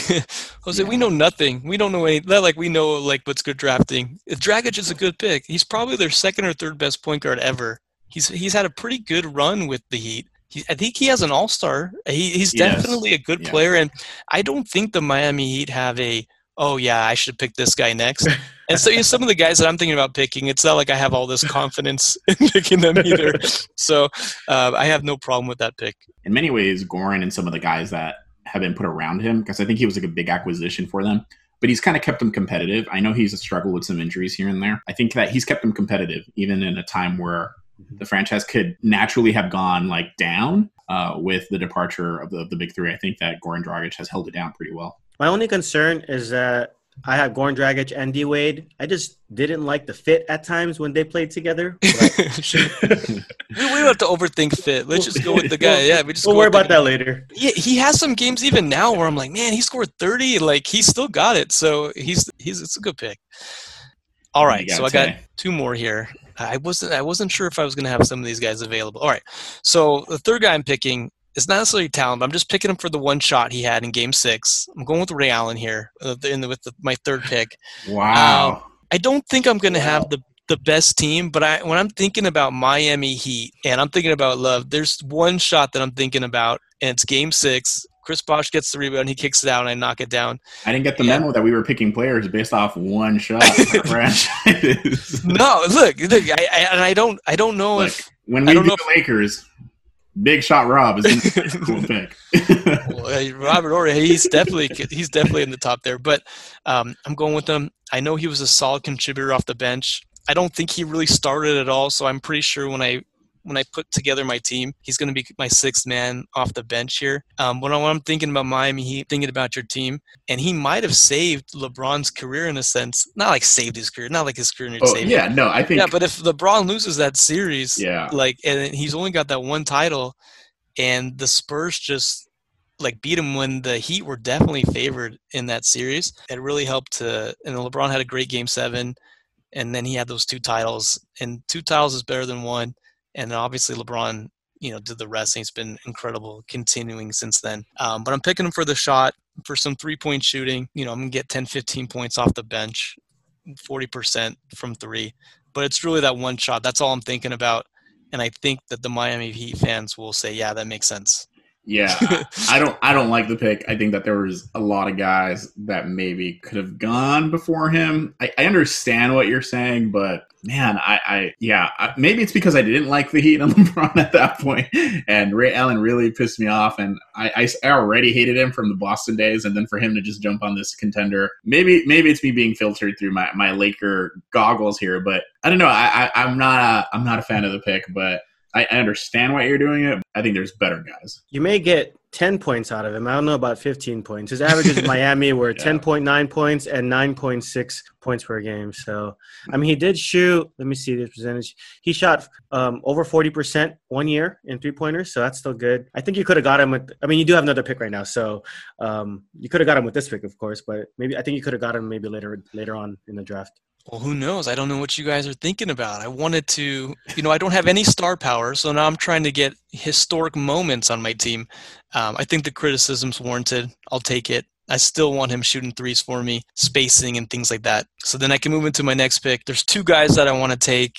Jose, yeah. we know nothing. We don't know any. Not like we know like what's good drafting. Dragic is a good pick, he's probably their second or third best point guard ever. He's he's had a pretty good run with the Heat. He, I think he has an All Star. He, he's yes. definitely a good yeah. player, and I don't think the Miami Heat have a oh yeah I should pick this guy next. and so you know, some of the guys that I'm thinking about picking, it's not like I have all this confidence in picking them either. So uh, I have no problem with that pick. In many ways, Goran and some of the guys that have been put around him because I think he was like a big acquisition for them. But he's kind of kept them competitive. I know he's struggled with some injuries here and there. I think that he's kept them competitive even in a time where the franchise could naturally have gone like down uh, with the departure of the, of the big three. I think that Goran Dragic has held it down pretty well. My only concern is that I have Goran Dragic and D Wade. I just didn't like the fit at times when they played together. we, we don't have to overthink fit. Let's just go with the guy. Yeah, we just we'll worry about that later. Yeah, he has some games even now where I'm like, man, he scored 30. Like he still got it. So he's he's it's a good pick. All right, so I got two more here. I wasn't I wasn't sure if I was going to have some of these guys available. All right, so the third guy I'm picking is not necessarily talent, but I'm just picking him for the one shot he had in Game Six. I'm going with Ray Allen here, uh, in the, with the, my third pick. Wow. Um, I don't think I'm going to wow. have the the best team, but I when I'm thinking about Miami Heat and I'm thinking about Love, there's one shot that I'm thinking about, and it's Game Six. Chris Bosh gets the rebound, he kicks it out, and I knock it down. I didn't get the memo that we were picking players based off one shot. no, look, look, I, I, and I don't, I don't know look, if when we do the if, Lakers, Big Shot Rob is a cool pick. well, Robert Horry, he's definitely he's definitely in the top there. But um, I'm going with him. I know he was a solid contributor off the bench. I don't think he really started at all, so I'm pretty sure when I when I put together my team, he's going to be my sixth man off the bench here. Um, when, I, am thinking about Miami he thinking about your team, and he might have saved LeBron's career in a sense. Not like saved his career, not like his career. Oh, yeah, no, I think. Yeah, but if LeBron loses that series, yeah, like, and he's only got that one title, and the Spurs just like beat him when the Heat were definitely favored in that series. It really helped to, and LeBron had a great game seven, and then he had those two titles, and two titles is better than one and then obviously LeBron, you know, did the rest. And he's been incredible, continuing since then. Um, but I'm picking him for the shot for some three point shooting. You know, I'm gonna get 10, 15 points off the bench, 40% from three. But it's really that one shot. That's all I'm thinking about. And I think that the Miami Heat fans will say, yeah, that makes sense. Yeah, I don't. I don't like the pick. I think that there was a lot of guys that maybe could have gone before him. I, I understand what you're saying, but man, I, I yeah, I, maybe it's because I didn't like the Heat and LeBron at that point, and Ray Allen really pissed me off, and I, I, I already hated him from the Boston days, and then for him to just jump on this contender, maybe maybe it's me being filtered through my my Laker goggles here, but I don't know. I, I I'm not a I'm not a fan of the pick, but I, understand why you're doing it. I think there's better guys. You may get 10 points out of him. I don't know about 15 points. His averages in Miami were yeah. 10.9 points and 9.6 points per game. So, I mean, he did shoot, let me see the percentage. He shot um, over 40% one year in three pointers. So that's still good. I think you could have got him with, I mean, you do have another pick right now. So um, you could have got him with this pick, of course, but maybe I think you could have got him maybe later later on in the draft. Well, who knows? I don't know what you guys are thinking about. I wanted to, you know, I don't have any star power, so now I'm trying to get historic moments on my team. Um, I think the criticism's warranted. I'll take it. I still want him shooting threes for me, spacing and things like that. So then I can move into my next pick. There's two guys that I want to take.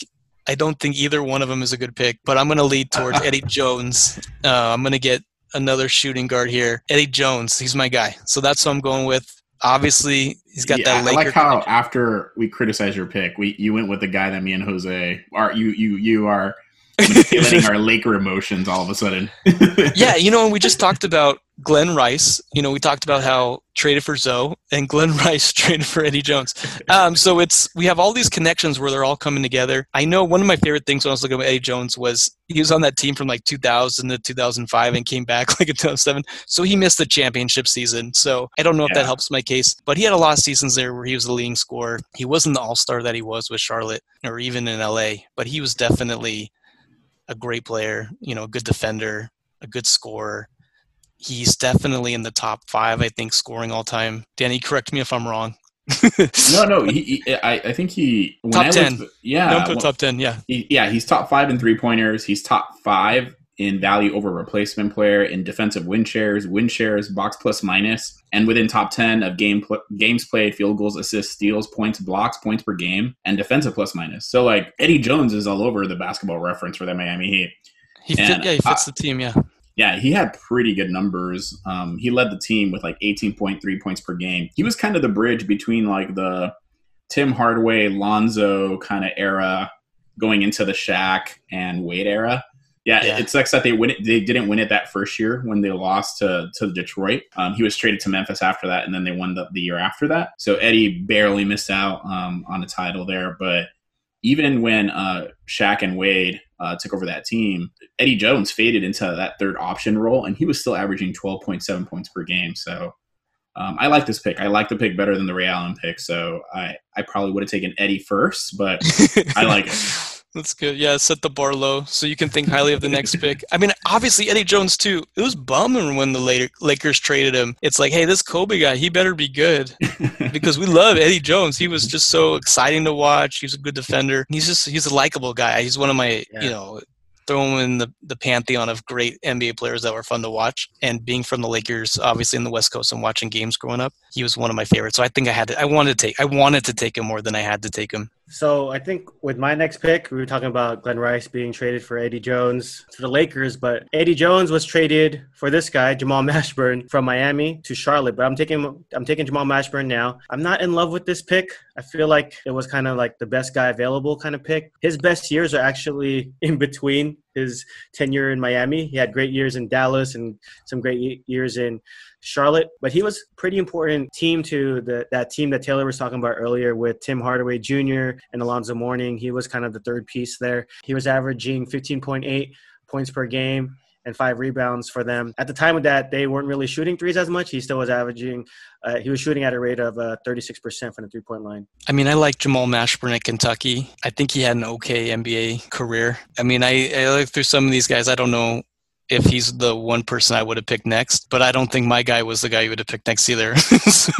I don't think either one of them is a good pick, but I'm going to lead towards Eddie Jones. Uh, I'm going to get another shooting guard here. Eddie Jones, he's my guy. So that's what I'm going with obviously he's got yeah, that. Laker I like how connection. after we criticize your pick, we you went with the guy that me and Jose are. You you you are manipulating our Laker emotions all of a sudden. yeah, you know, and we just talked about Glen Rice. You know, we talked about how traded for Zo and Glen Rice traded for Eddie Jones. Um, so it's we have all these connections where they're all coming together. I know one of my favorite things when I was looking at Eddie Jones was he was on that team from like 2000 to 2005 and came back like in 2007. So he missed the championship season. So I don't know if Yeah. that helps my case, but he had a lot of seasons there where he was the leading scorer. He wasn't the all star that he was with Charlotte or even in LA, but he was definitely a great player. You know, a good defender, a good scorer. He's definitely in the top five, I think, scoring all time. Danny, correct me if I'm wrong. No, no, he, he, I, I think he when Top I 10. looked- yeah, Don't put well, top ten. Yeah, he, yeah, he's top five in three pointers. He's top five in value over replacement player in defensive win shares, win shares, box plus minus, and within top ten of game pl- games played, field goals, assists, steals, points, blocks, points per game, and defensive plus minus. So like Eddie Jones is all over the basketball reference for the Miami Heat. he fit, And yeah he fits the team. Yeah, Yeah, he had pretty good numbers. Um, he led the team with like 18.3 points per game. He was kind of the bridge between like the Tim Hardaway, Lonzo kind of era going into the Shaq and Wade era. Yeah, Yeah. it sucks that they win it. They didn't win it that first year when they lost to to Detroit. Um, he was traded to Memphis after that, and then they won the, the year after that. So Eddie barely missed out um, on a title there. But even when uh, Shaq and Wade uh, took over that team, Eddie Jones faded into that third option role, and he was still averaging 12.7 points per game. So um, I like this pick. I like the pick better than the Ray Allen pick. So I, I probably would have taken Eddie first, but I like it. That's good. Yeah, set the bar low so you can think highly of the next pick. I mean, obviously Eddie Jones too. It was bumming when the Lakers traded him. It's like, hey, this Kobe guy, he better be good because we love Eddie Jones. He was just so exciting to watch. He's a good defender. He's just he's a likable guy. He's one of my Yeah. you know throw him in the, the pantheon of great NBA players that were fun to watch. And being from the Lakers, obviously in the West Coast and watching games growing up, he was one of my favorites. So I think I had to, I wanted to take I wanted to take him more than I had to take him. So I think with my next pick, we were talking about Glen Rice being traded for Eddie Jones to the Lakers, but Eddie Jones was traded for this guy, Jamal Mashburn, from Miami to Charlotte. But I'm taking I'm taking Jamal Mashburn now. I'm not in love with this pick. I feel like it was kind of like the best guy available kind of pick. His best years are actually in between his tenure in Miami. He had great years in Dallas and some great years in Charlotte, but he was pretty important team to the that team that Taylor was talking about earlier with Tim Hardaway Jr. and Alonzo Mourning. He was kind of the third piece there. He was averaging 15.8 points per game and five rebounds for them. At the time of that, they weren't really shooting threes as much. He still was averaging. Uh, he was shooting at a rate of uh, 36% from the three point line. I mean, I like Jamal Mashburn at Kentucky. I think he had an okay NBA career. I mean, I, I look through some of these guys. I don't know if he's the one person I would have picked next, but I don't think my guy was the guy you would have picked next either. so,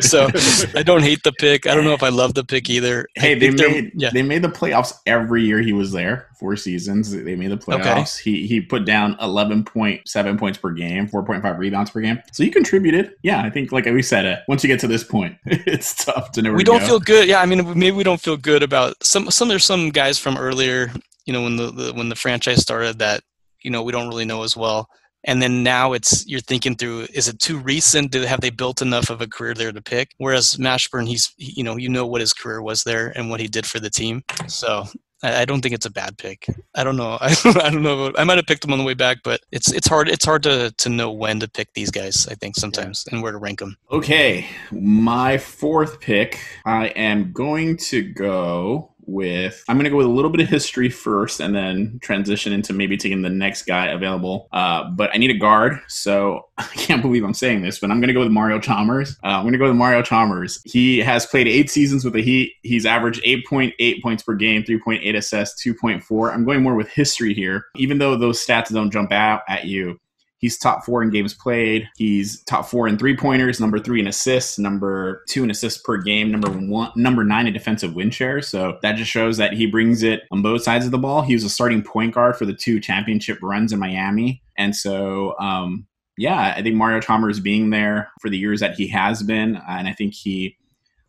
so I don't hate the pick. I don't know if I love the pick either. Hey, they made yeah. they made the playoffs every year he was there. Four seasons, they made the playoffs. He he put down eleven point seven points per game, four point five rebounds per game. So he contributed. Yeah, I think like we said, uh, once you get to this point, it's tough to know. We don't go. feel good. Yeah, I mean, maybe we don't feel good about some. Some there's some guys from earlier. You know, when the, the when the franchise started, that you know we don't really know as well. And then now it's you're thinking through: is it too recent? Do have they built enough of a career there to pick? Whereas Mashburn, he's he- you know you know what his career was there and what he did for the team. So I, don't think it's a bad pick. I don't know. I don't, I don't know. I might have picked him on the way back, but it's it's hard. It's hard to to know when to pick these guys. I think sometimes and where to rank them. Okay, my fourth pick, I am going to go with. I'm going to go with a little bit of history first, and then transition into maybe taking the next guy available. Uh, but I need a guard, so I can't believe I'm saying this, but I'm going to go with Mario Chalmers. Uh, I'm going to go with Mario Chalmers. He has played eight seasons with the Heat. He's averaged 8.8 points per game, 3.8 assists, 2.4. I'm going more with history here, even though those stats don't jump out at you. He's top four in games played. He's top four in three pointers, number three in assists, number two in assists per game, number one, number nine in defensive win share. So that just shows that he brings it on both sides of the ball. He was a starting point guard for the two championship runs in Miami, and so um, yeah, I think Mario Chalmers being there for the years that he has been, and I think he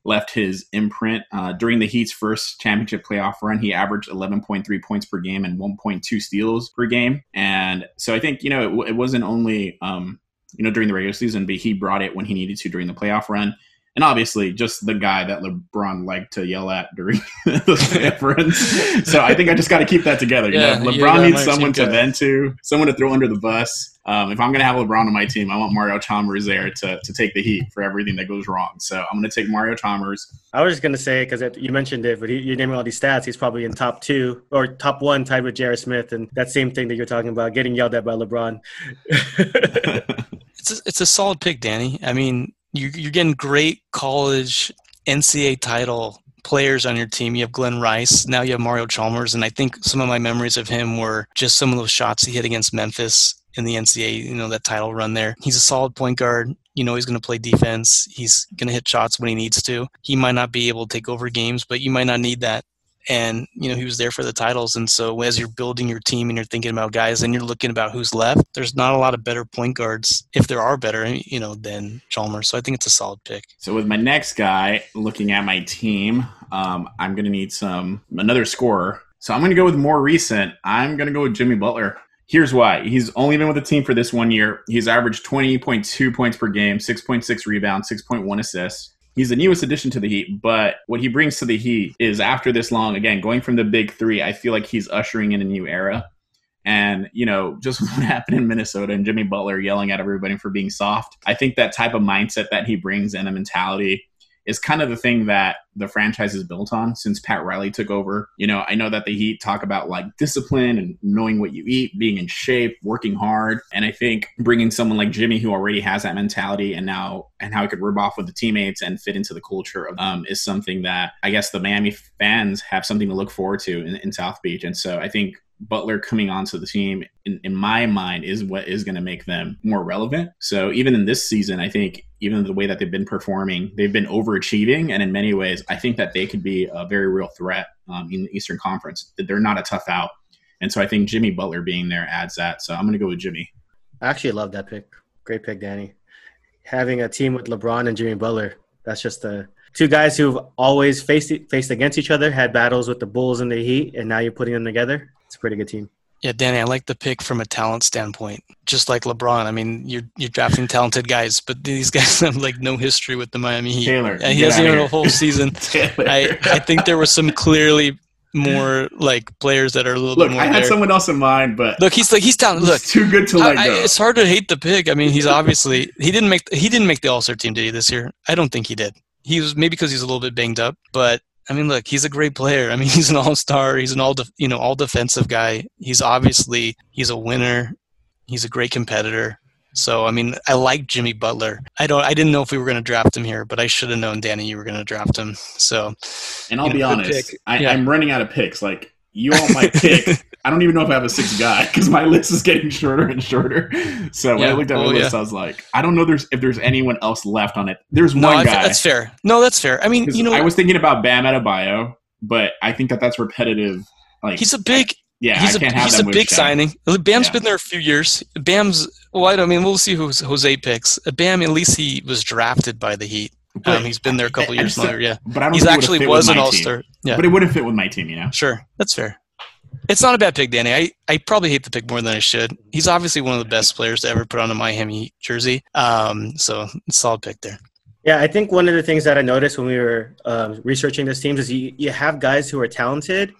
left his imprint uh, during the Heat's first championship playoff run. He averaged 11.3 points per game and 1.2 steals per game. And so I think, you know, it, it wasn't only, um, you know, during the regular season, but he brought it when he needed to during the playoff run. And obviously just the guy that LeBron liked to yell at during the conference. so I think I just got to keep that together. You Yeah, know, LeBron got needs someone to guy. vent to, someone to throw under the bus. Um, if I'm going to have LeBron on my team, I want Mario Chalmers there to, to take the heat for everything that goes wrong. So I'm going to take Mario Chalmers. I was just gonna say because you mentioned it, but he, you're naming all these stats. He's probably in top two or top one, tied with J.R. Smith, and that same thing that you're talking about, getting yelled at by LeBron. It's a, it's a solid pick, Danny. I mean, you, you're getting great college NCAA title players on your team. You have Glen Rice. Now you have Mario Chalmers, and I think some of my memories of him were just some of those shots he hit against Memphis in the NCAA. You know that title run there. He's a solid point guard. You know he's going to play defense. He's going to hit shots when he needs to. He might not be able to take over games, but you might not need that and you know he was there for the titles and so as you're building your team and you're thinking about guys and you're looking about who's left there's not a lot of better point guards if there are better you know than Chalmers so I think it's a solid pick So with my next guy, looking at my team, um, I'm to need some another scorer. So I'm to go with more recent. I'm to go with Jimmy Butler. Here's why. He's only been with the team for this one year. He's averaged 20.2 points per game, 6.6 rebounds, 6.1 assists. He's the newest addition to the Heat, but what he brings to the Heat is after this long, again, going from the big three, I feel like he's ushering in a new era. And, you know, just what happened in Minnesota and Jimmy Butler yelling at everybody for being soft. I think that type of mindset that he brings and a mentality is kind of the thing that the franchise is built on since Pat Riley took over. You know, I know that the Heat talk about like discipline and knowing what you eat, being in shape, working hard. And I think bringing someone like Jimmy who already has that mentality and now and how he could rub off with the teammates and fit into the culture um, is something that I guess the Miami fans have something to look forward to in, in South Beach. And so I think Butler coming onto the team, in, in my mind, is what is going to make them more relevant. So even in this season, I think even the way that they've been performing, they've been overachieving, and in many ways, I think that they could be a very real threat um, in the Eastern Conference. They're not a tough out, and so I think Jimmy Butler being there adds that. So I'm going to go with Jimmy. I actually love that pick. Great pick, Danny. Having a team with LeBron and Jimmy Butler, that's just the two guys who've always faced faced against each other, had battles with the Bulls and the Heat, and now you're putting them together. It's a pretty good team. yeah Danny I like the pick from a talent standpoint just like LeBron I mean you're you're drafting talented guys but these guys have like no history with the Miami Heat Taylor, and he hasn't outta even here. a whole season I I think there were some clearly more like players that are a little Look, bit more I had there. someone else in mind, but Look, he's like he's talented. Look, too good to let I, I, go. it's hard to hate the pick. I mean, he's obviously he didn't make he didn't make the All Star team, did he this year? I don't think he did. He was maybe because he's a little bit banged up, but I mean, look, he's a great player. I mean, he's an All Star. He's an all def, you know all defensive guy. He's obviously he's a winner. He's a great competitor. So I mean, I like Jimmy Butler. I don't. I didn't know if we were going to draft him here, but I should have known, Danny, you were going to draft him. So And I'll you be know, good honest. I, Yeah. I'm running out of picks. Like you all might pick. I don't even know if I have a sixth guy because my list is getting shorter and shorter. So when I looked at my Oh, list, yeah. I was like, I don't know there's if there's anyone else left on it. There's no, one I, guy. that's fair. No, that's fair. I mean, you know, I was thinking about Bam Adebayo, but I think that that's repetitive. Like he's a big yeah, he's I a he's a big signing. Bam's Yeah. been there a few years. Bam's well, I I mean we'll see who Jose picks. Bam, at least he was drafted by the Heat. But- Um, he's been there a couple and years longer. Yeah, But I don't he's actually was an All Star. Yeah, But it wouldn't fit with my team, you know. sure, that's fair. It's not a bad pick, Danny. I, I probably hate the pick more than I should. He's obviously one of the best players to ever put on a Miami jersey. Um, so solid pick there. Yeah, I think one of the things that I noticed when we were um, researching this team is you, you have guys who are talented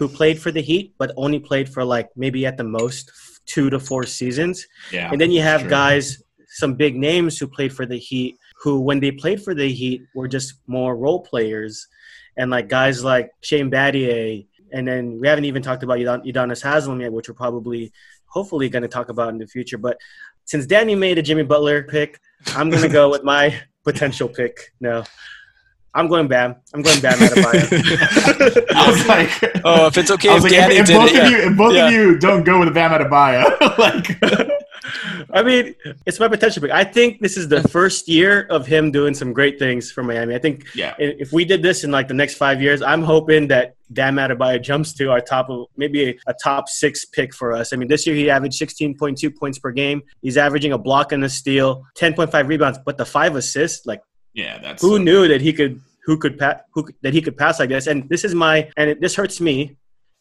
who played for the Heat, but only played for like maybe at the most two to four seasons. Yeah. And then you have sure. guys, some big names who played for the Heat, who when they played for the Heat were just more role players, and like guys like Shane Battier, and then we haven't even talked about Udon- Udonis Haslam yet, which we're probably, hopefully, going to talk about in the future. But since Danny made a Jimmy Butler pick, I'm going to go with my potential pick. No, I'm going Bam. I'm going Bam Adebayo. I was like, Oh, if it's okay I if was like, if, Danny if did both it, of yeah. you, if both Yeah. of you don't go with a Bam Adebayo, like, I mean, it's my potential pick. I think this is the first year of him doing some great things for Miami. I think yeah, if we did this in like the next five years, I'm hoping that Bam Adebayo jumps to our top of maybe a, a top six pick for us. I mean, this year he averaged 16.2 points per game. He's averaging a block and a steal, 10.5 rebounds, but the five assists, like yeah, that's who knew that he could who could pa- who that he could pass like this? And this is my and it, this hurts me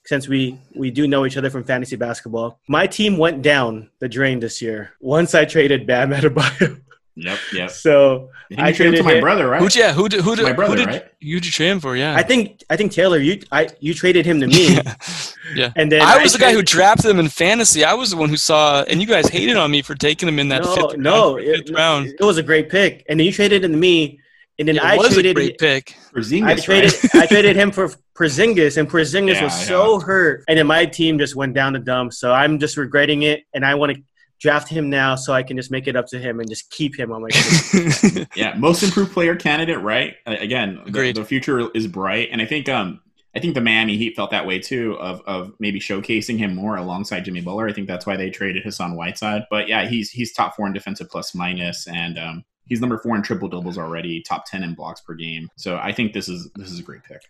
since we we do know each other from fantasy basketball. My team went down the drain this year once I traded Bam Adebayo. Yep, yep. So And I traded to my him- brother, right? Who'd yeah? Who did who did My brother, who did, right? Who'd you trade him for? Yeah. I think I think Taylor, you I you traded him to me, yeah. and then I was the guy who traded- drafted him in fantasy. I was the one who saw, and you guys hated on me for taking him in that no fifth no round. it, fifth round. it was a great pick, and then you traded him to me, and then It I was a traded great pick. Porzingis, I right? traded I traded him for Porzingis, and Porzingis Yeah, was so hurt, and then my team just went down the dump. So I'm just regretting it, and I want to draft him now so I can just make it up to him and just keep him on my team. Yeah, most improved player candidate, right? Again, the, Agreed. the future is bright, and I think um I think the Miami Heat felt that way too of of maybe showcasing him more alongside Jimmy Butler. I think that's why they traded Hassan Whiteside. But yeah, he's he's top four in defensive plus minus, and um he's number four in triple doubles already, top ten in blocks per game. So I think this is this is a great pick.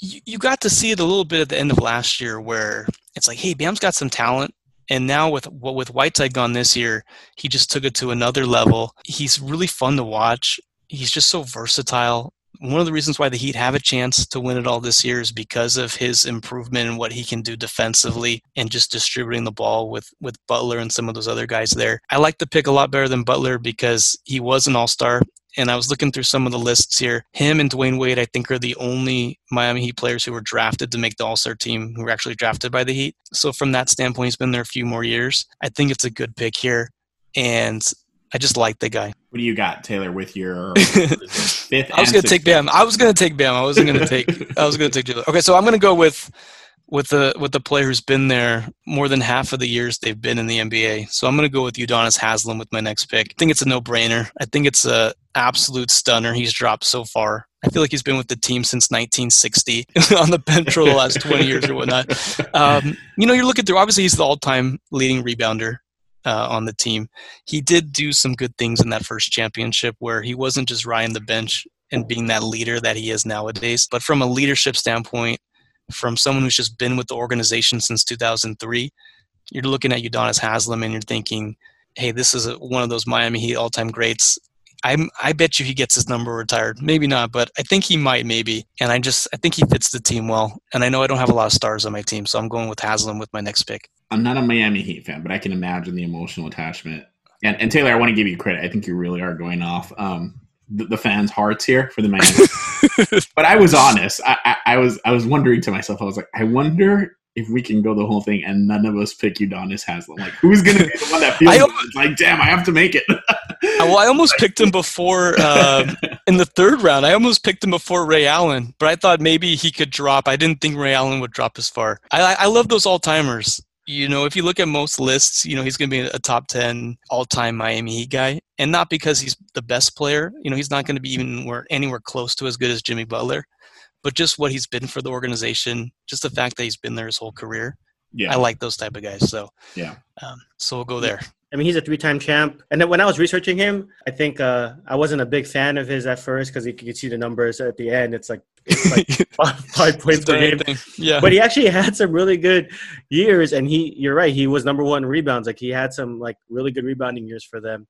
you, you got to see it a little bit at the end of last year where it's like, hey, Bam's got some talent. And now with what with Whiteside gone this year, he just took it to another level. He's really fun to watch. He's just so versatile. One of the reasons why the Heat have a chance to win it all this year is because of his improvement in what he can do defensively and just distributing the ball with with Butler and some of those other guys there. I like the pick a lot better than Butler because he was an all-star and I was looking through some of the lists here. Him and Dwyane Wade, I think, are the only Miami Heat players who were drafted to make the All Star team who were actually drafted by the Heat. So, from that standpoint, he's been there a few more years. I think it's a good pick here. And I just like the guy. What do you got, Taylor, with your fifth? I was going to take Bam. I was going to take Bam. I wasn't going to take. I was going to take Jalen. Okay, so I'm going to go with with the with the player who's been there more than half of the years they've been in the NBA. So I'm going to go with Udonis Haslam with my next pick. I think it's a no brainer. I think it's a absolute stunner he's dropped so far. I feel like he's been with the team since 1960 on the bench for the last 20 years or whatnot. Um, you know, you're looking through. Obviously, he's the all-time leading rebounder uh, on the team. He did do some good things in that first championship where he wasn't just riding the bench and being that leader that he is nowadays. But from a leadership standpoint, from someone who's just been with the organization since 2003, you're looking at Udonis Haslam and you're thinking, hey, this is a, one of those Miami Heat all-time greats. I'm, I bet you he gets his number retired. Maybe not, but I think he might. Maybe, and I just I think he fits the team well. And I know I don't have a lot of stars on my team, so I'm going with Haslam with my next pick. I'm not a Miami Heat fan, but I can imagine the emotional attachment. And, and Taylor, I want to give you credit. I think you really are going off um, the, the fans' hearts here for the Miami. but I was honest. I, I, I was I was wondering to myself. I was like, I wonder if we can go the whole thing and none of us pick Udonis Haslam. Like, who's going to be the one that feels I it? almost- It's like, damn, I have to make it. well, I almost picked him before um, in the third round. I almost picked him before Ray Allen, but I thought maybe he could drop. I didn't think Ray Allen would drop as far. I, I love those all timers. You know, if you look at most lists, you know he's going to be a top ten all-time Miami Heat guy, and not because he's the best player. You know, he's not going to be even where, anywhere close to as good as Jimmy Butler, but just what he's been for the organization, just the fact that he's been there his whole career. yeah, I like those type of guys. So yeah. um, so we'll go there. I mean, he's a three-time champ. And then when I was researching him, I think uh, I wasn't a big fan of his at first because you could see the numbers at the end. It's like, it's like five, five points per game. Thing. Yeah. But he actually had some really good years, and he, you're right, he was number one rebounds. Like he had some like really good rebounding years for them.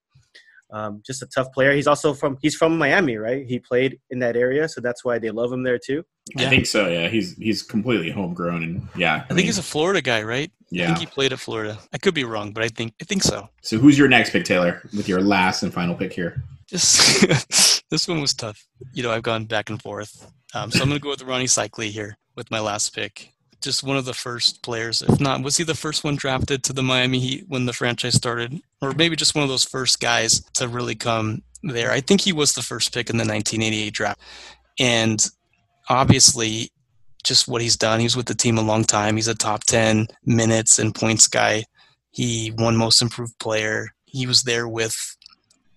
Um, just a tough player. He's also from he's from Miami, right? He played in that area, so that's why they love him there too. I think so. Yeah, he's he's completely homegrown, and yeah, I think he's a Florida guy, right? I yeah. think he played at Florida. I could be wrong, but I think I think so. So, who's your next pick, Taylor? With your last and final pick here. This this one was tough. You know, I've gone back and forth. Um, so I'm going to go with Rony Seikaly here with my last pick. Just one of the first players, if not, was he the first one drafted to the Miami Heat when the franchise started, or maybe just one of those first guys to really come there? I think he was the first pick in the 1988 draft, and obviously, just what he's done. He was with the team a long time. He's a top 10 minutes and points guy. He won Most Improved Player. He was there with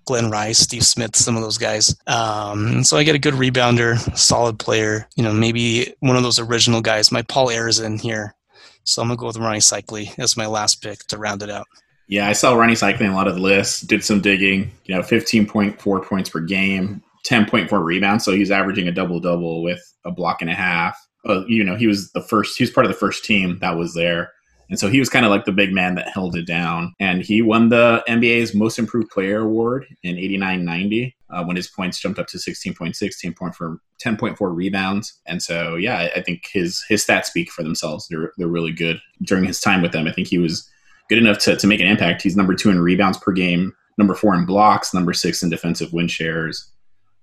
Glen Rice, Steve Smith, some of those guys. Um, so I get a good rebounder, solid player. You know, maybe one of those original guys. My Paul Arizin here. So I'm gonna go with Rony Seikaly as my last pick to round it out. Yeah, I saw Rony Seikaly a lot of the lists, did some digging, you know, 15.4 points per game, 10.4 rebounds. So he's averaging a double double with a block and a half. Uh, you know, he was the first, he was part of the first team that was there. And so he was kind of like the big man that held it down. And he won the NBA's Most Improved Player Award in 89 90 uh, when his points jumped up to 16.6, 10.4, 10.4 rebounds. And so, yeah, I, I think his his stats speak for themselves. They're, they're really good. During his time with them, I think he was good enough to, to make an impact. He's number two in rebounds per game, number four in blocks, number six in defensive win shares,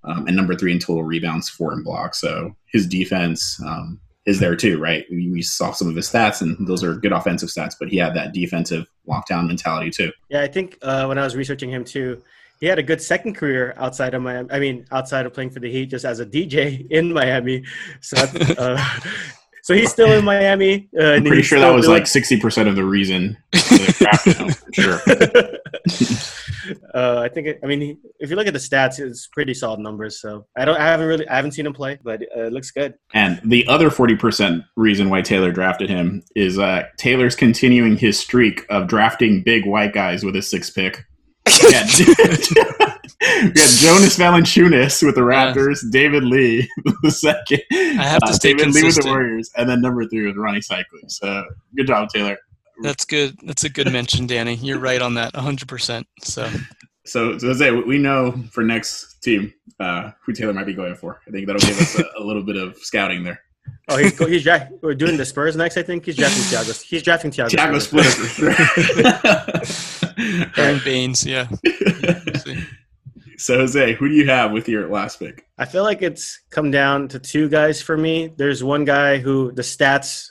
um, and number three in total rebounds, four in blocks. So his defense um, is there too, right? We, we, saw some of his stats, and those are good offensive stats, but he had that defensive lockdown mentality too. Yeah, I think uh, when I was researching him too, he had a good second career outside of Miami. I mean, outside of playing for the Heat, just as a DJ in Miami. So, uh, so he's still in Miami. Uh, I'm pretty sure that was doing... like sixty percent of the reason they drafted him. sure. uh, I think. It, I mean, if you look at the stats, it's pretty solid numbers. So I don't. I haven't really. I haven't seen him play, but uh, it looks good. And the other forty percent reason why Taylor drafted him is uh, Taylor's continuing his streak of drafting big white guys with a six pick. Yeah. we got Jonas Valanciunas with the Raptors, yeah. David Lee the second. I have to uh, stay David consistent. Lee with the Warriors, and then number three was Rony Seikaly. So good job, Taylor. That's good. That's a good mention, Danny. You're right on that, 100. percent So, so so Jose, we know for next team uh, who Taylor might be going for. I think that'll give us a, a little bit of scouting there. Oh, he's he's dra- we're doing the Spurs next. I think he's drafting Thiago. He's drafting Thiago. Thiago Splitter. Aron Baynes, yeah. so Jose, who do you have with your last pick? I feel like it's come down to two guys for me. There's one guy who the stats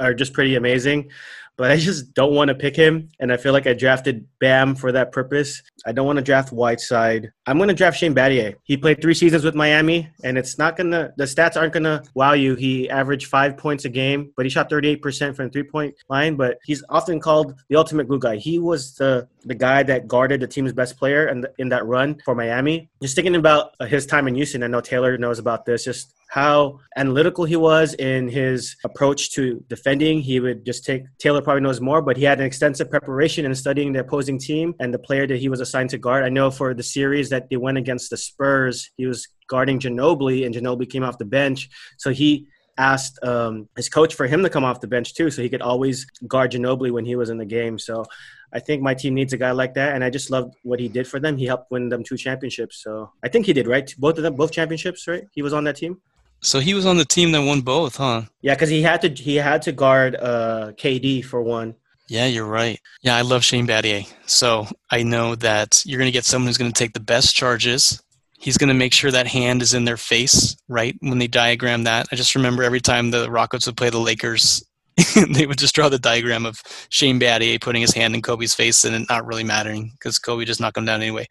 are just pretty amazing but I just don't want to pick him. And I feel like I drafted Bam for that purpose. I don't want to draft Whiteside. I'm going to draft Shane Battier. He played three seasons with Miami, and it's not going to, the stats aren't going to wow you. He averaged five points a game, but he shot 38% from the three point line. But he's often called the ultimate glue guy. He was the, the guy that guarded the team's best player in, the, in that run for Miami. Just thinking about uh, his time in Houston, I know Taylor knows about this. Just how analytical he was in his approach to defending. He would just take Taylor probably knows more, but he had an extensive preparation in studying the opposing team and the player that he was assigned to guard. I know for the series that they went against the Spurs, he was guarding Ginobili, and Ginobili came off the bench, so he asked um, his coach for him to come off the bench too, so he could always guard Ginobili when he was in the game. So I think my team needs a guy like that, and I just loved what he did for them. He helped win them two championships. So I think he did right, both of them, both championships, right? He was on that team. So he was on the team that won both, huh? Yeah, because he had to he had to guard uh, KD for one. Yeah, you're right. Yeah, I love Shane Battier. So I know that you're going to get someone who's going to take the best charges. He's going to make sure that hand is in their face, right? When they diagram that. I just remember every time the Rockets would play the Lakers, they would just draw the diagram of Shane Battier putting his hand in Kobe's face and it not really mattering because Kobe just knocked him down anyway.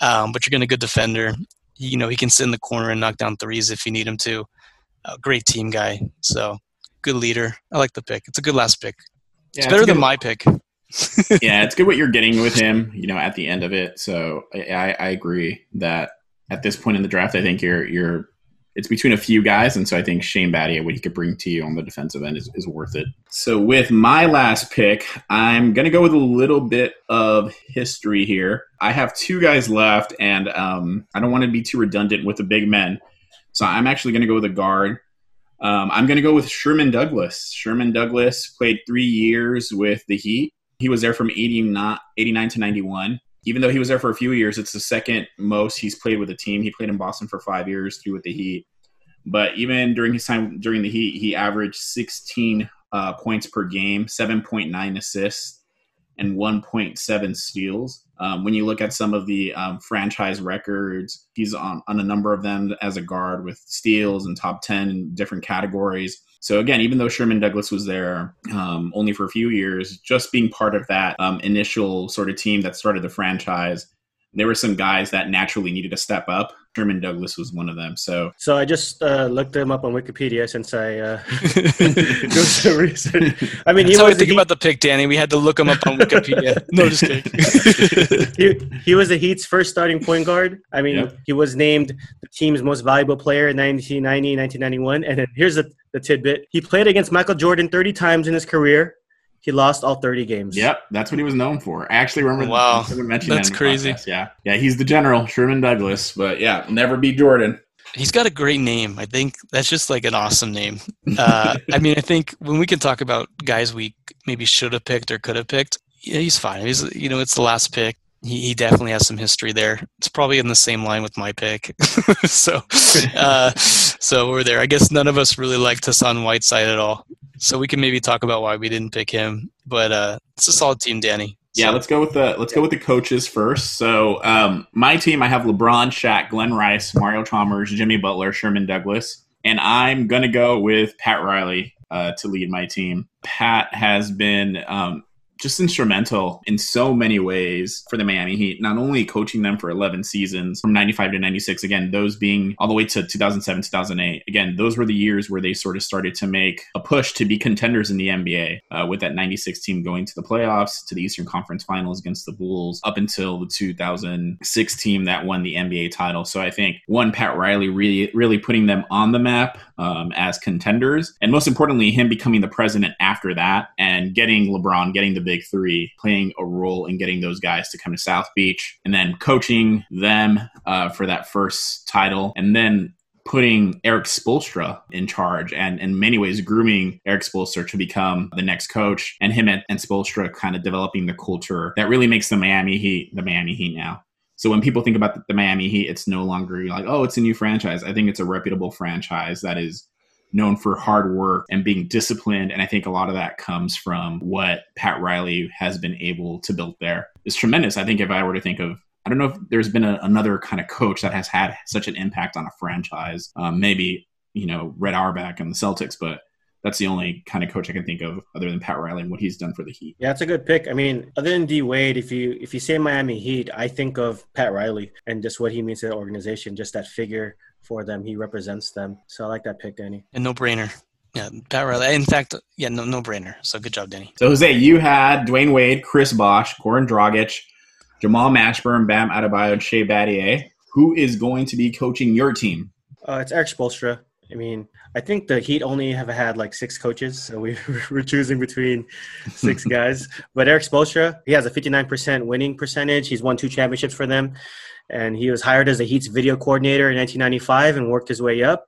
Um, but you're going to good defender you know he can sit in the corner and knock down threes if you need him to. A great team guy, so good leader. I like the pick. It's a good last pick. Yeah, it's better it's than my pick. yeah, it's good what you're getting with him. You know, at the end of it. So I, I agree that at this point in the draft, I think you're you're it's between a few guys, and so I think Shane Battier, what he could bring to you on the defensive end, is, is worth it. So with my last pick, I'm going to go with a little bit of history here. I have two guys left, and um, I don't want to be too redundant with the big men, so I'm actually going to go with a guard. Um, I'm going to go with Sherman Douglas. Sherman Douglas played three years with the Heat. He was there from 89, 89 to 91 even though he was there for a few years, it's the second most he's played with a team. He played in Boston for five years, three with the Heat. But even during his time during the Heat, he averaged 16 uh, points per game, 7.9 assists, and 1.7 steals. Um, when you look at some of the um, franchise records, he's on, on a number of them as a guard with steals and top 10 in different categories. So again, even though Sherman Douglas was there um, only for a few years, just being part of that um, initial sort of team that started the franchise, there were some guys that naturally needed to step up. Sherman Douglas was one of them. So, so I just uh, looked him up on Wikipedia since I uh, do some research. I mean, That's he was think he, about the pick, Danny. We had to look him up on Wikipedia. no, just kidding. he, he was the Heat's first starting point guard. I mean, yep. he was named the team's most valuable player in 1990, 1991. And then here's the, the tidbit: he played against Michael Jordan 30 times in his career. He lost all 30 games. Yep, that's what he was known for. I actually remember. Wow, that's that crazy. Podcast. Yeah, yeah, he's the general, Sherman Douglas. But yeah, never be Jordan. He's got a great name. I think that's just like an awesome name. Uh, I mean, I think when we can talk about guys we maybe should have picked or could have picked, yeah, he's fine. He's you know, it's the last pick. He, he definitely has some history there. It's probably in the same line with my pick. so, uh, so we're there. I guess none of us really liked Hassan Whiteside at all. So we can maybe talk about why we didn't pick him. But uh, it's a solid team, Danny. Yeah, let's go with the let's go with the coaches first. So um, my team, I have LeBron, Shaq, Glen Rice, Mario Chalmers, Jimmy Butler, Sherman Douglas, and I'm gonna go with Pat Riley uh, to lead my team. Pat has been um, just instrumental in so many ways for the Miami Heat, not only coaching them for 11 seasons from 95 to 96, again, those being all the way to 2007, 2008. Again, those were the years where they sort of started to make a push to be contenders in the NBA uh, with that 96 team going to the playoffs, to the Eastern Conference Finals against the Bulls, up until the 2006 team that won the NBA title. So I think one, Pat Riley really, really putting them on the map um, as contenders, and most importantly, him becoming the president after that and getting LeBron, getting the big three, playing a role in getting those guys to come to South Beach, and then coaching them uh, for that first title, and then putting Erik Spoelstra in charge and in many ways grooming Erik Spoelstra to become the next coach and him and, Spoelstra kind of developing the culture that really makes the Miami Heat the Miami Heat now. So when people think about the Miami Heat, it's no longer like, oh, it's a new franchise. I think it's a reputable franchise that is known for hard work and being disciplined. And I think a lot of that comes from what Pat Riley has been able to build there. It's tremendous. I think if I were to think of I don't know if there's been a, another kind of coach that has had such an impact on a franchise. Um, maybe you know Red Auerbach and the Celtics, but that's the only kind of coach I can think of other than Pat Riley and what he's done for the Heat. Yeah, it's a good pick. I mean, other than D Wade, if you if you say Miami Heat, I think of Pat Riley and just what he means to the organization, just that figure for them. He represents them. So I like that pick, Danny. A no brainer. Yeah, Pat Riley. In fact, yeah, no no brainer. So good job, Danny. So Jose, you had Dwyane Wade, Chris Bosh, Goran Dragic, Jamal Mashburn, Bam Adebayo, and Shane Battier. Who is going to be coaching your team? Uh, it's Erik Spoelstra. I mean, I think the Heat only have had like six coaches, so we, we're choosing between six guys. But Erik Spoelstra, he has a 59% winning percentage. He's won two championships for them, and he was hired as the Heat's video coordinator in 1995 and worked his way up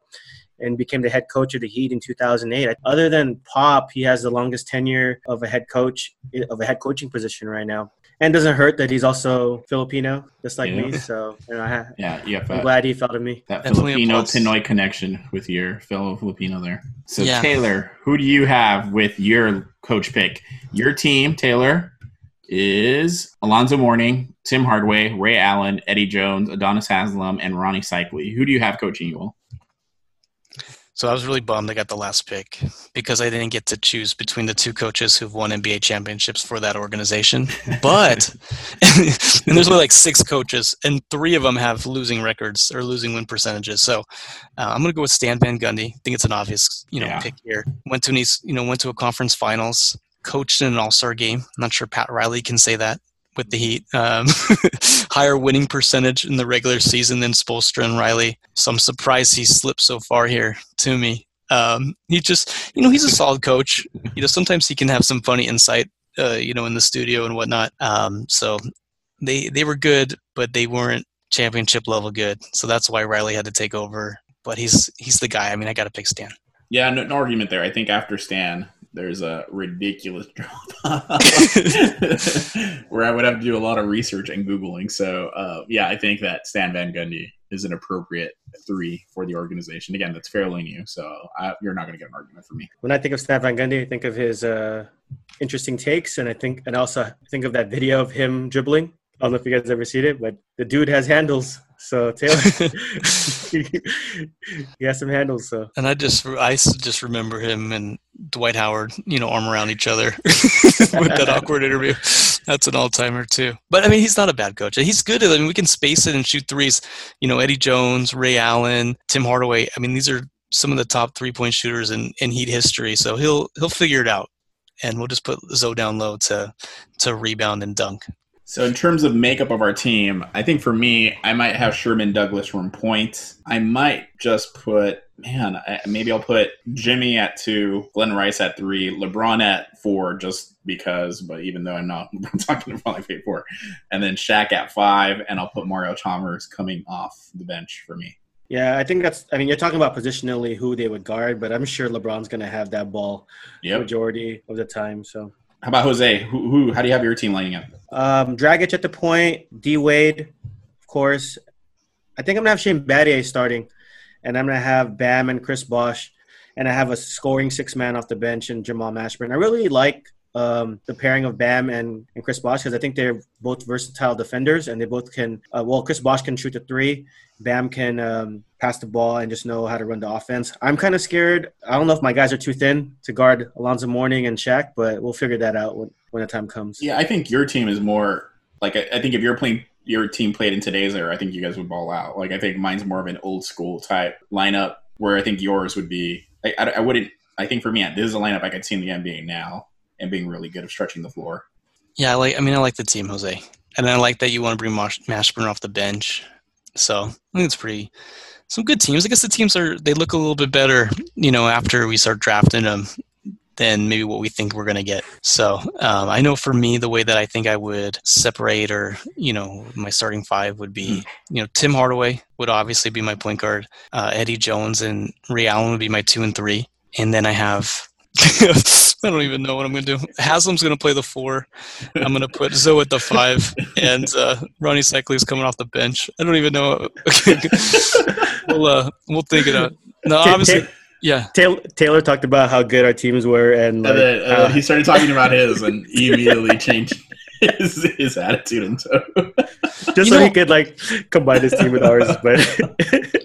and became the head coach of the Heat in 2008. Other than Pop, he has the longest tenure of a head coach of a head coaching position right now. And doesn't hurt that he's also Filipino, just like Yeah. me. So you know, I, Yeah, you have I'm glad he thought of me. that Definitely Filipino plus. Pinoy connection with your fellow Filipino there. So Yeah. Taylor, who do you have with your coach pick? Your team, Taylor, is Alonzo Mourning, Tim Hardaway, Ray Allen, Eddie Jones, Udonis Haslem, and Rony Seikaly. Who do you have coaching you all? So I was really bummed I got the last pick because I didn't get to choose between the two coaches who've won NBA championships for that organization. But and there's only like six coaches, and three of them have losing records or losing win percentages. So uh, I'm going to go with Stan Van Gundy. I think it's an obvious you know Yeah. pick here. Went to an East, you know went to a conference finals, coached in an All Star game. I'm not sure Pat Riley can say that with the Heat. Um, higher winning percentage in the regular season than Spoelstra and Riley. So I'm surprised he slipped so far here to me. Um, he just, you know, he's a solid coach. You know, sometimes he can have some funny insight, uh, you know, in the studio and whatnot. Um, so they they were good, but they weren't championship level good. So that's why Riley had to take over. But he's he's the guy. I mean, I got to pick Stan. Yeah, no, no argument there. I think after Stan, there's a ridiculous drop where I would have to do a lot of research and Googling. So, uh, yeah, I think that Stan Van Gundy is an appropriate three for the organization. Again, that's fairly new, so I, you're not going to get an argument from me. When I think of Stan Van Gundy, I think of his uh, interesting takes, and I think, and also think of that video of him dribbling. I don't know if you guys ever seen it, but the dude has handles. So Taylor, he has some handles. So And I just I just remember him and Dwight Howard, you know, arm around each other with that awkward interview. That's an all timer too. But I mean, he's not a bad coach. He's good. I mean, we can space it and shoot threes. You know, Eddie Jones, Ray Allen, Tim Hardaway. I mean, these are some of the top three point shooters in, in Heat history. So he'll he'll figure it out, and we'll just put Zo down low to to rebound and dunk. So, in terms of makeup of our team, I think for me, I might have Sherman Douglas from point. I might just put, man, I, maybe I'll put Jimmy at two, Glen Rice at three, LeBron at four, just because. But even though I'm not, I'm talking about like eight four, and then Shaq at five, and I'll put Mario Chalmers coming off the bench for me. yeah, I think that's. I mean, you're talking about positionally who they would guard, but I'm sure LeBron's going to have that ball Yep. majority of the time. So How about Jose? Who, who? How do you have your team lining up? Um, Dragic at the point, D Wade, of course. I think I'm gonna have Shane Battier starting, and I'm gonna have Bam and Chris Bosh, and I have a scoring six man off the bench and Jamal Mashburn. I really like um, the pairing of Bam and, and Chris Bosh because I think they're both versatile defenders and they both can. Uh, well, Chris Bosh can shoot the three. Bam can um, pass the ball and just know how to run the offense. I'm kind of scared. I don't know if my guys are too thin to guard Alonzo Mourning and Shaq, but we'll figure that out when, when the time comes. Yeah, I think your team is more like I, I think if you're playing your team played in today's era, I think you guys would ball out. Like I think mine's more of an old school type lineup, where I think yours would be. I, I, I wouldn't. I think for me, this is a lineup I could see in the NBA now and being really good at stretching the floor. Yeah, I like. I mean, I like the team, Jose, and I like that you want to bring Mash- Mashburn off the bench. So I think it's pretty some good teams. I guess the teams are they look a little bit better, you know, after we start drafting them than maybe what we think we're going to get. So um, I know for me, the way that I think I would separate, or you know, my starting five would be, you know, Tim Hardaway would obviously be my point guard. Uh, Eddie Jones and Ray Allen would be my two and three, and then I have I don't even know what I'm going to do. Haslem's going to play the four. I'm going to put Zo at the five, and uh, Rony is coming off the bench. I don't even know. we'll uh, we'll think it out. No, obviously, yeah. Taylor, Taylor talked about how good our teams were, and, like, and then uh, he started talking about his, and he immediately changed his, his attitude into just you so know, he could like combine his team with ours. But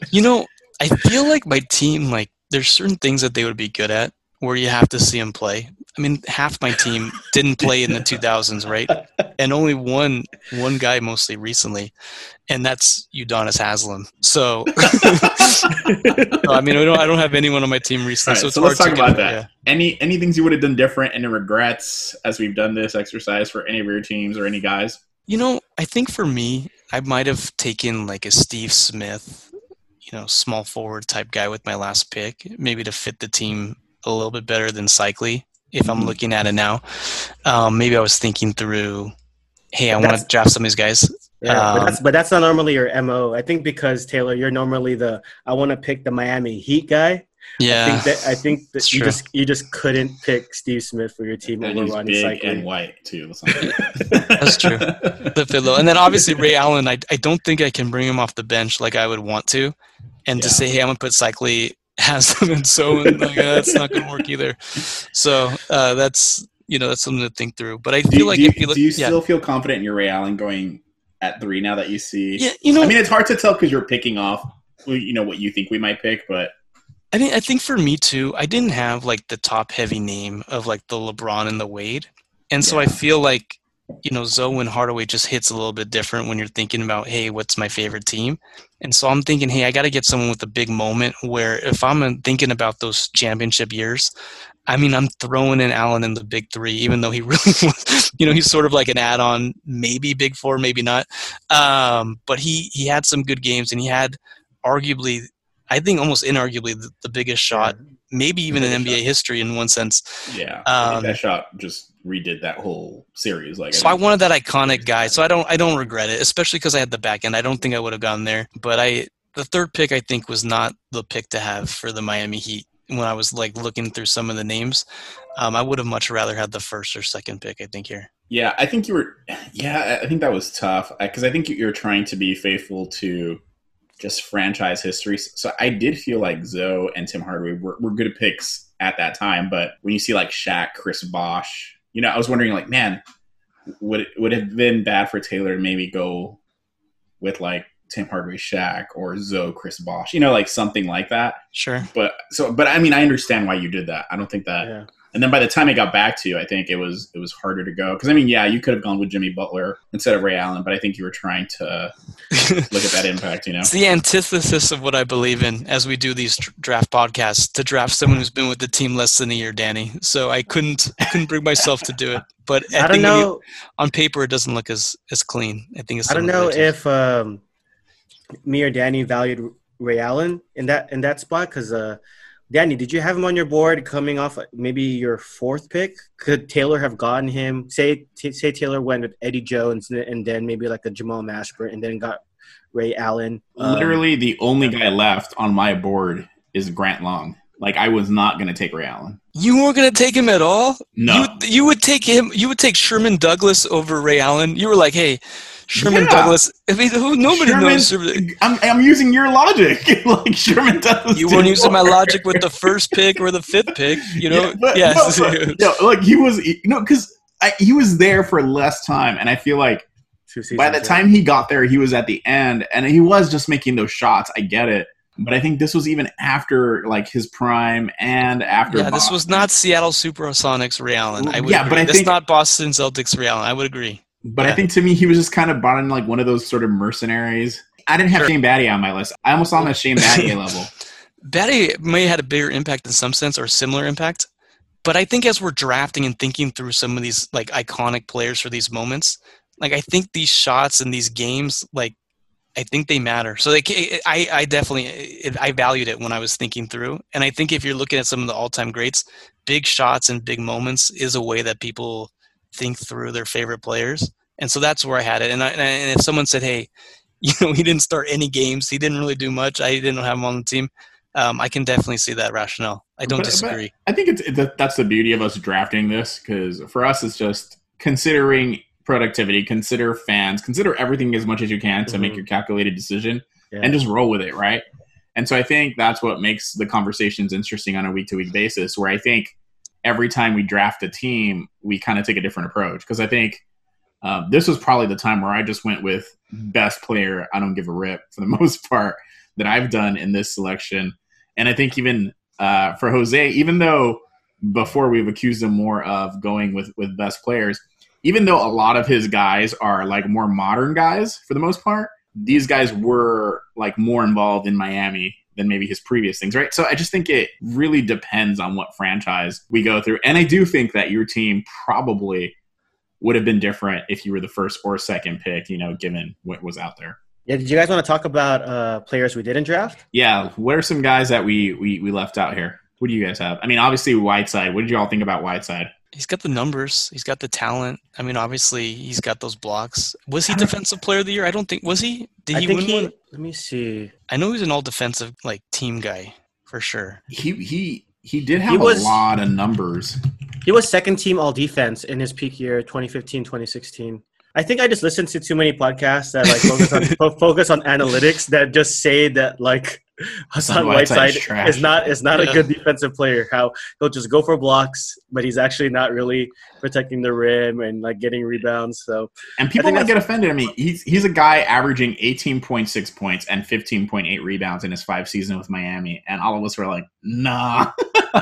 you know, I feel like my team like there's certain things that they would be good at where you have to see him play. I mean, half my team didn't play in the 2000s, right? And only one one guy mostly recently, and that's Udonis Haslem. So, I mean, I don't, I don't have anyone on my team recently. Right, so, so let's talk about that. Yeah. Any any things you would have done different? Any regrets as we've done this exercise for any of your teams or any guys? You know, I think for me, I might have taken like a Steve Smith, you know, small forward type guy with my last pick, maybe to fit the team a little bit better than Seikaly if I'm mm-hmm. looking at it now. Um, maybe I was thinking through, hey, I want to draft some of these guys. Yeah, um, but, that's, but that's not normally your mo. I think because Taylor, you're normally the I want to pick the Miami Heat guy. Yeah, I think that, I think that you true. just you just couldn't pick Steve Smith for your team and over Rony big Seikaly. and white too. that's true. The fiddle, and then obviously Ray Allen. I I don't think I can bring him off the bench like I would want to, and yeah. to say hey I'm gonna put Seikaly has them and so and like, uh, that's not going to work either. So uh, that's you know that's something to think through. But I feel do, like do if you, look, do you still feel confident in your Ray Allen going at three now that you see? Yeah, you know, I mean, it's hard to tell because you're picking off you know what you think we might pick, but I think I think for me too, I didn't have like the top heavy name of like the LeBron and the Wade, and so yeah. I feel like you know, Zo and Hardaway just hits a little bit different when you're thinking about, hey, what's my favorite team? And so I'm thinking, hey, I got to get someone with a big moment where if I'm thinking about those championship years, I mean, I'm throwing in Allen in the big three, even though he really was, you know, he's sort of like an add on, maybe big four, maybe not. Um, but he, he had some good games and he had arguably, I think almost inarguably the, the biggest shot, maybe even in NBA shot. history in one sense. Yeah. Um, that shot just redid that whole series. Like, so I, I wanted that iconic guy. So I don't, I don't regret it, especially because I had the back end. I don't think I would have gone there, but I, the third pick, I think, was not the pick to have for the Miami Heat. When I was like looking through some of the names, um, I would have much rather had the first or second pick. I think here. Yeah, I think you were. Yeah, I think that was tough because I think you're trying to be faithful to just franchise history. So I did feel like Zo and Tim Hardaway were, were good picks at that time, but when you see like Shaq, Chris Bosh, you know, I was wondering, like, man, would it would it have been bad for Taylor to maybe go with like Tim Hardaway Shaq or Zo Chris Bosh, you know, like something like that. Sure. But so, but I mean, I understand why you did that. I don't think that. Yeah. And then by the time it got back to you, I think it was it was harder to go because I mean, yeah, you could have gone with Jimmy Butler instead of Ray Allen, but I think you were trying to look at that impact. You know, it's the antithesis of what I believe in as we do these draft podcasts to draft someone who's been with the team less than a year, Danny. So I couldn't I couldn't bring myself to do it. But I, I don't know. You, on paper, it doesn't look as as clean. I think it's. I don't know if um, me or Danny valued Ray Allen in that in that spot because. Uh, Danny, did you have him on your board coming off maybe your fourth pick? Could Taylor have gotten him? Say, t- say Taylor went with Eddie Jones and then maybe like a Jamal Mashburn and then got Ray Allen. Um, Literally, the only guy left on my board is Grant Long. like I was not going to take Ray Allen. You weren't going to take him at all. No. You, you would take him. You would take Sherman Douglas over Ray Allen. You were like, hey, Sherman Yeah. Douglas. I mean, who, nobody Sherman- knows. Sherman. I'm, I'm using your logic. like Sherman Douglas. You did weren't using my logic with the first pick or the fifth pick. You know, Yeah, but- yes. no, but- no, like he was, you know, because he was there for less time, and I feel like by the yeah. time he got there, he was at the end, and he was just making those shots. I get it, but I think this was even after like his prime and after. yeah, this was not Seattle Supersonics Ray Allen. I would Yeah, agree. but I This think- not Boston Celtics Ray Allen. I would agree. But Yeah. I think to me, he was just kind of brought in like one of those sort of mercenaries. I didn't have Sure. Shane Battier on my list. I almost saw him as Shane Battier level. Batty may have had a bigger impact in some sense or similar impact. But I think as we're drafting and thinking through some of these like iconic players for these moments, like I think these shots and these games, like I think they matter. So like I, I definitely it, I valued it when I was thinking through, and I think if you're looking at some of the all-time greats, big shots and big moments is a way that people think through their favorite players, and so that's where I had it. And I, and if someone said, hey, you know, he didn't start any games, he didn't really do much, I didn't have him on the team. Um, I can definitely see that rationale. I don't But- but- disagree. I think it's it, that's the beauty of us drafting this because for us, it's just considering productivity, consider fans, consider everything as much as you can to make Mhm. your calculated decision, Yeah. and just roll with it, right? And so I think that's what makes the conversations interesting on a week to week basis. Where I think every time we draft a team, we kind of take a different approach because I think. Um, this was probably the time where I just went with best player. I don't give a rip for the most part that I've done in this selection. And I think even uh, for Jose, even though before we've accused him more of going with, with best players, even though a lot of his guys are like more modern guys for the most part, these guys were like more involved in Miami than maybe his previous things, right? So I just think it really depends on what franchise we go through. And I do think that your team probably would have been different if you were the first or second pick, you know, given what was out there. Yeah, did you guys want to talk about uh, players we didn't draft? Yeah, what are some guys that we, we we left out here? What do you guys have? I mean, obviously Whiteside. What did you all think about Whiteside? He's got the numbers. He's got the talent. I mean, obviously, he's got those blocks. Was he defensive player of the year? I don't think. Was he? Did I he think win he. one? Let me see. I know he's an all defensive like team guy for sure. He he he did have He was- a lot of numbers. He was second team all defense in his peak year, 2015, 2016. I think I just listened to too many podcasts that like focus on focus on analytics that just say that like Hassan Whiteside trash. is not is not Yeah. a good defensive player. How he'll just go for blocks, but he's actually not really protecting the rim and like getting rebounds. So And people think might get offended. I mean, he's he's a guy averaging 18.6 points and 15.8 rebounds in his five season with Miami, and all of us were like, nah.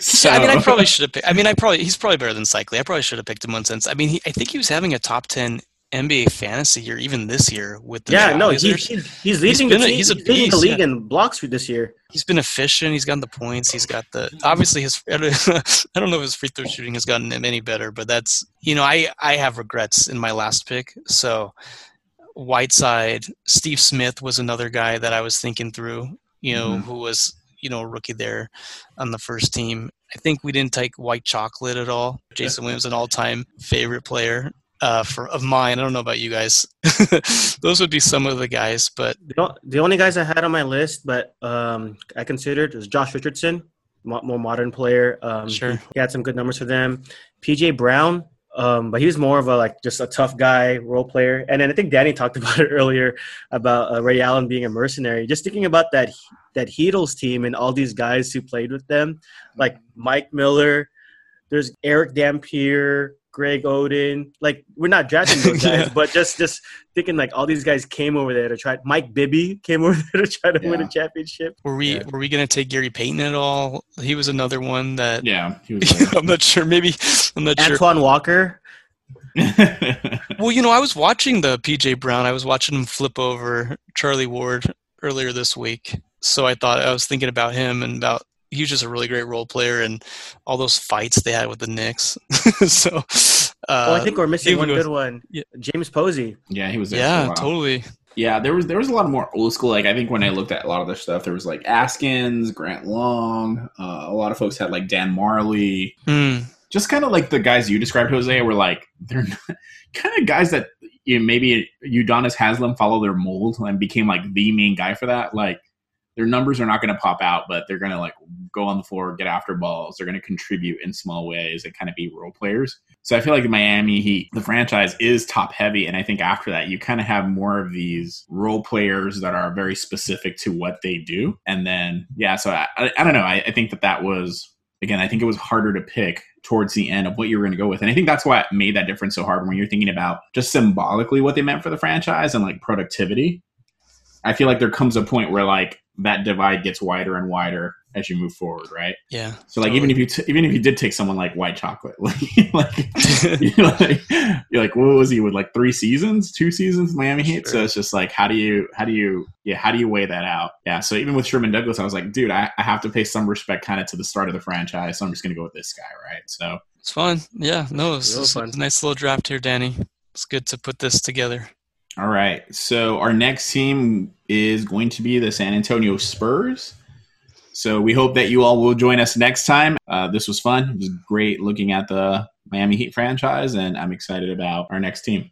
so, I mean, I probably should have. Picked, I mean, I probably he's probably better than Seikaly. I probably should have picked him one since. I mean, he, I think he was having a top ten NBA fantasy year even this year with the yeah, no, he, he's he's leading been the a- team. he's a He's, leading the league yeah. in blocks for this year. he's been efficient. He's gotten the points. He's got the obviously his. I don't know if his free throw shooting has gotten him any better, but that's you know I I have regrets in my last pick. So Whiteside, Steve Smith was another guy that I was thinking through. You know Mhm. who was you know a rookie there on the first team. I think we didn't take White Chocolate at all. Jason Williams, an all-time favorite player uh, for of mine. I don't know about you guys. Those would be some of the guys, but The, only guys I had on my list, but um, I considered was Josh Richardson, more modern player. Um, Sure. he, had some good numbers for them. PJ Brown, um, but he was more of a like just a tough guy role player. And then I think Danny talked about it earlier about uh, Ray Allen being a mercenary. Just thinking about that that Heatles team and all these guys who played with them, like Mike Miller. There's Erick Dampier. Greg Oden, like we're not drafting those guys, Yeah. but just just thinking like all these guys came over there to try. Mike Bibby came over there to try to win Yeah. a championship. Were we Yeah. were we gonna take Gary Payton at all? He was another one that yeah, he was. I'm not sure. Maybe I'm not sure. Antoine Walker. Well, you know, I was watching the PJ Brown. I was watching him flip over Charlie Ward earlier this week. So I thought I was thinking about him and about he was just a really great role player and all those fights they had with the Knicks. so uh, oh, I think we're missing one with- good one. yeah. James Posey. yeah, he was there. for a yeah, while. totally. Yeah, there was there was a lot of more old school. Like I think when I looked at a lot of their stuff, there was like Askins, Grant Long. Uh, a lot of folks had like Dan Majerle. Hmm. Just kind of like the guys you described, Jose, were like they're kind of guys that you know, maybe Udonis Haslem followed their mold and became like the main guy for that. Like their numbers are not going to pop out, but they're going to like go on the floor, get after balls. They're going to contribute in small ways and kind of be role players. So I feel like the Miami Heat, the franchise is top heavy. And I think after that, you kind of have more of these role players that are very specific to what they do. And then, yeah, so I, I, I don't know. I, I think that that was, again, I think it was harder to pick towards the end of what you were going to go with. And I think that's why it made that difference so hard when you're thinking about just symbolically what they meant for the franchise and like productivity. I feel like there comes a point where like that divide gets wider and wider as you move forward, right? Yeah. So like even if you t- even if you did take someone like White Chocolate, like like, you're like you're like what was he with like three seasons, two seasons Miami Heat? Sure. So it's just like how do you how do you yeah how do you weigh that out? Yeah. So even with Sherman Douglas, I was like, dude, I, I have to pay some respect kind of to the start of the franchise, so I'm just gonna go with this guy, right? So It's fun. Yeah, no, it's, Real it's fun. nice little draft here, Danny. It's good to put this together. All right. So our next team is going to be the San Antonio Spurs. So we hope that you all will join us next time. Uh, this was fun. It was great looking at the Miami Heat franchise, and I'm excited about our next team.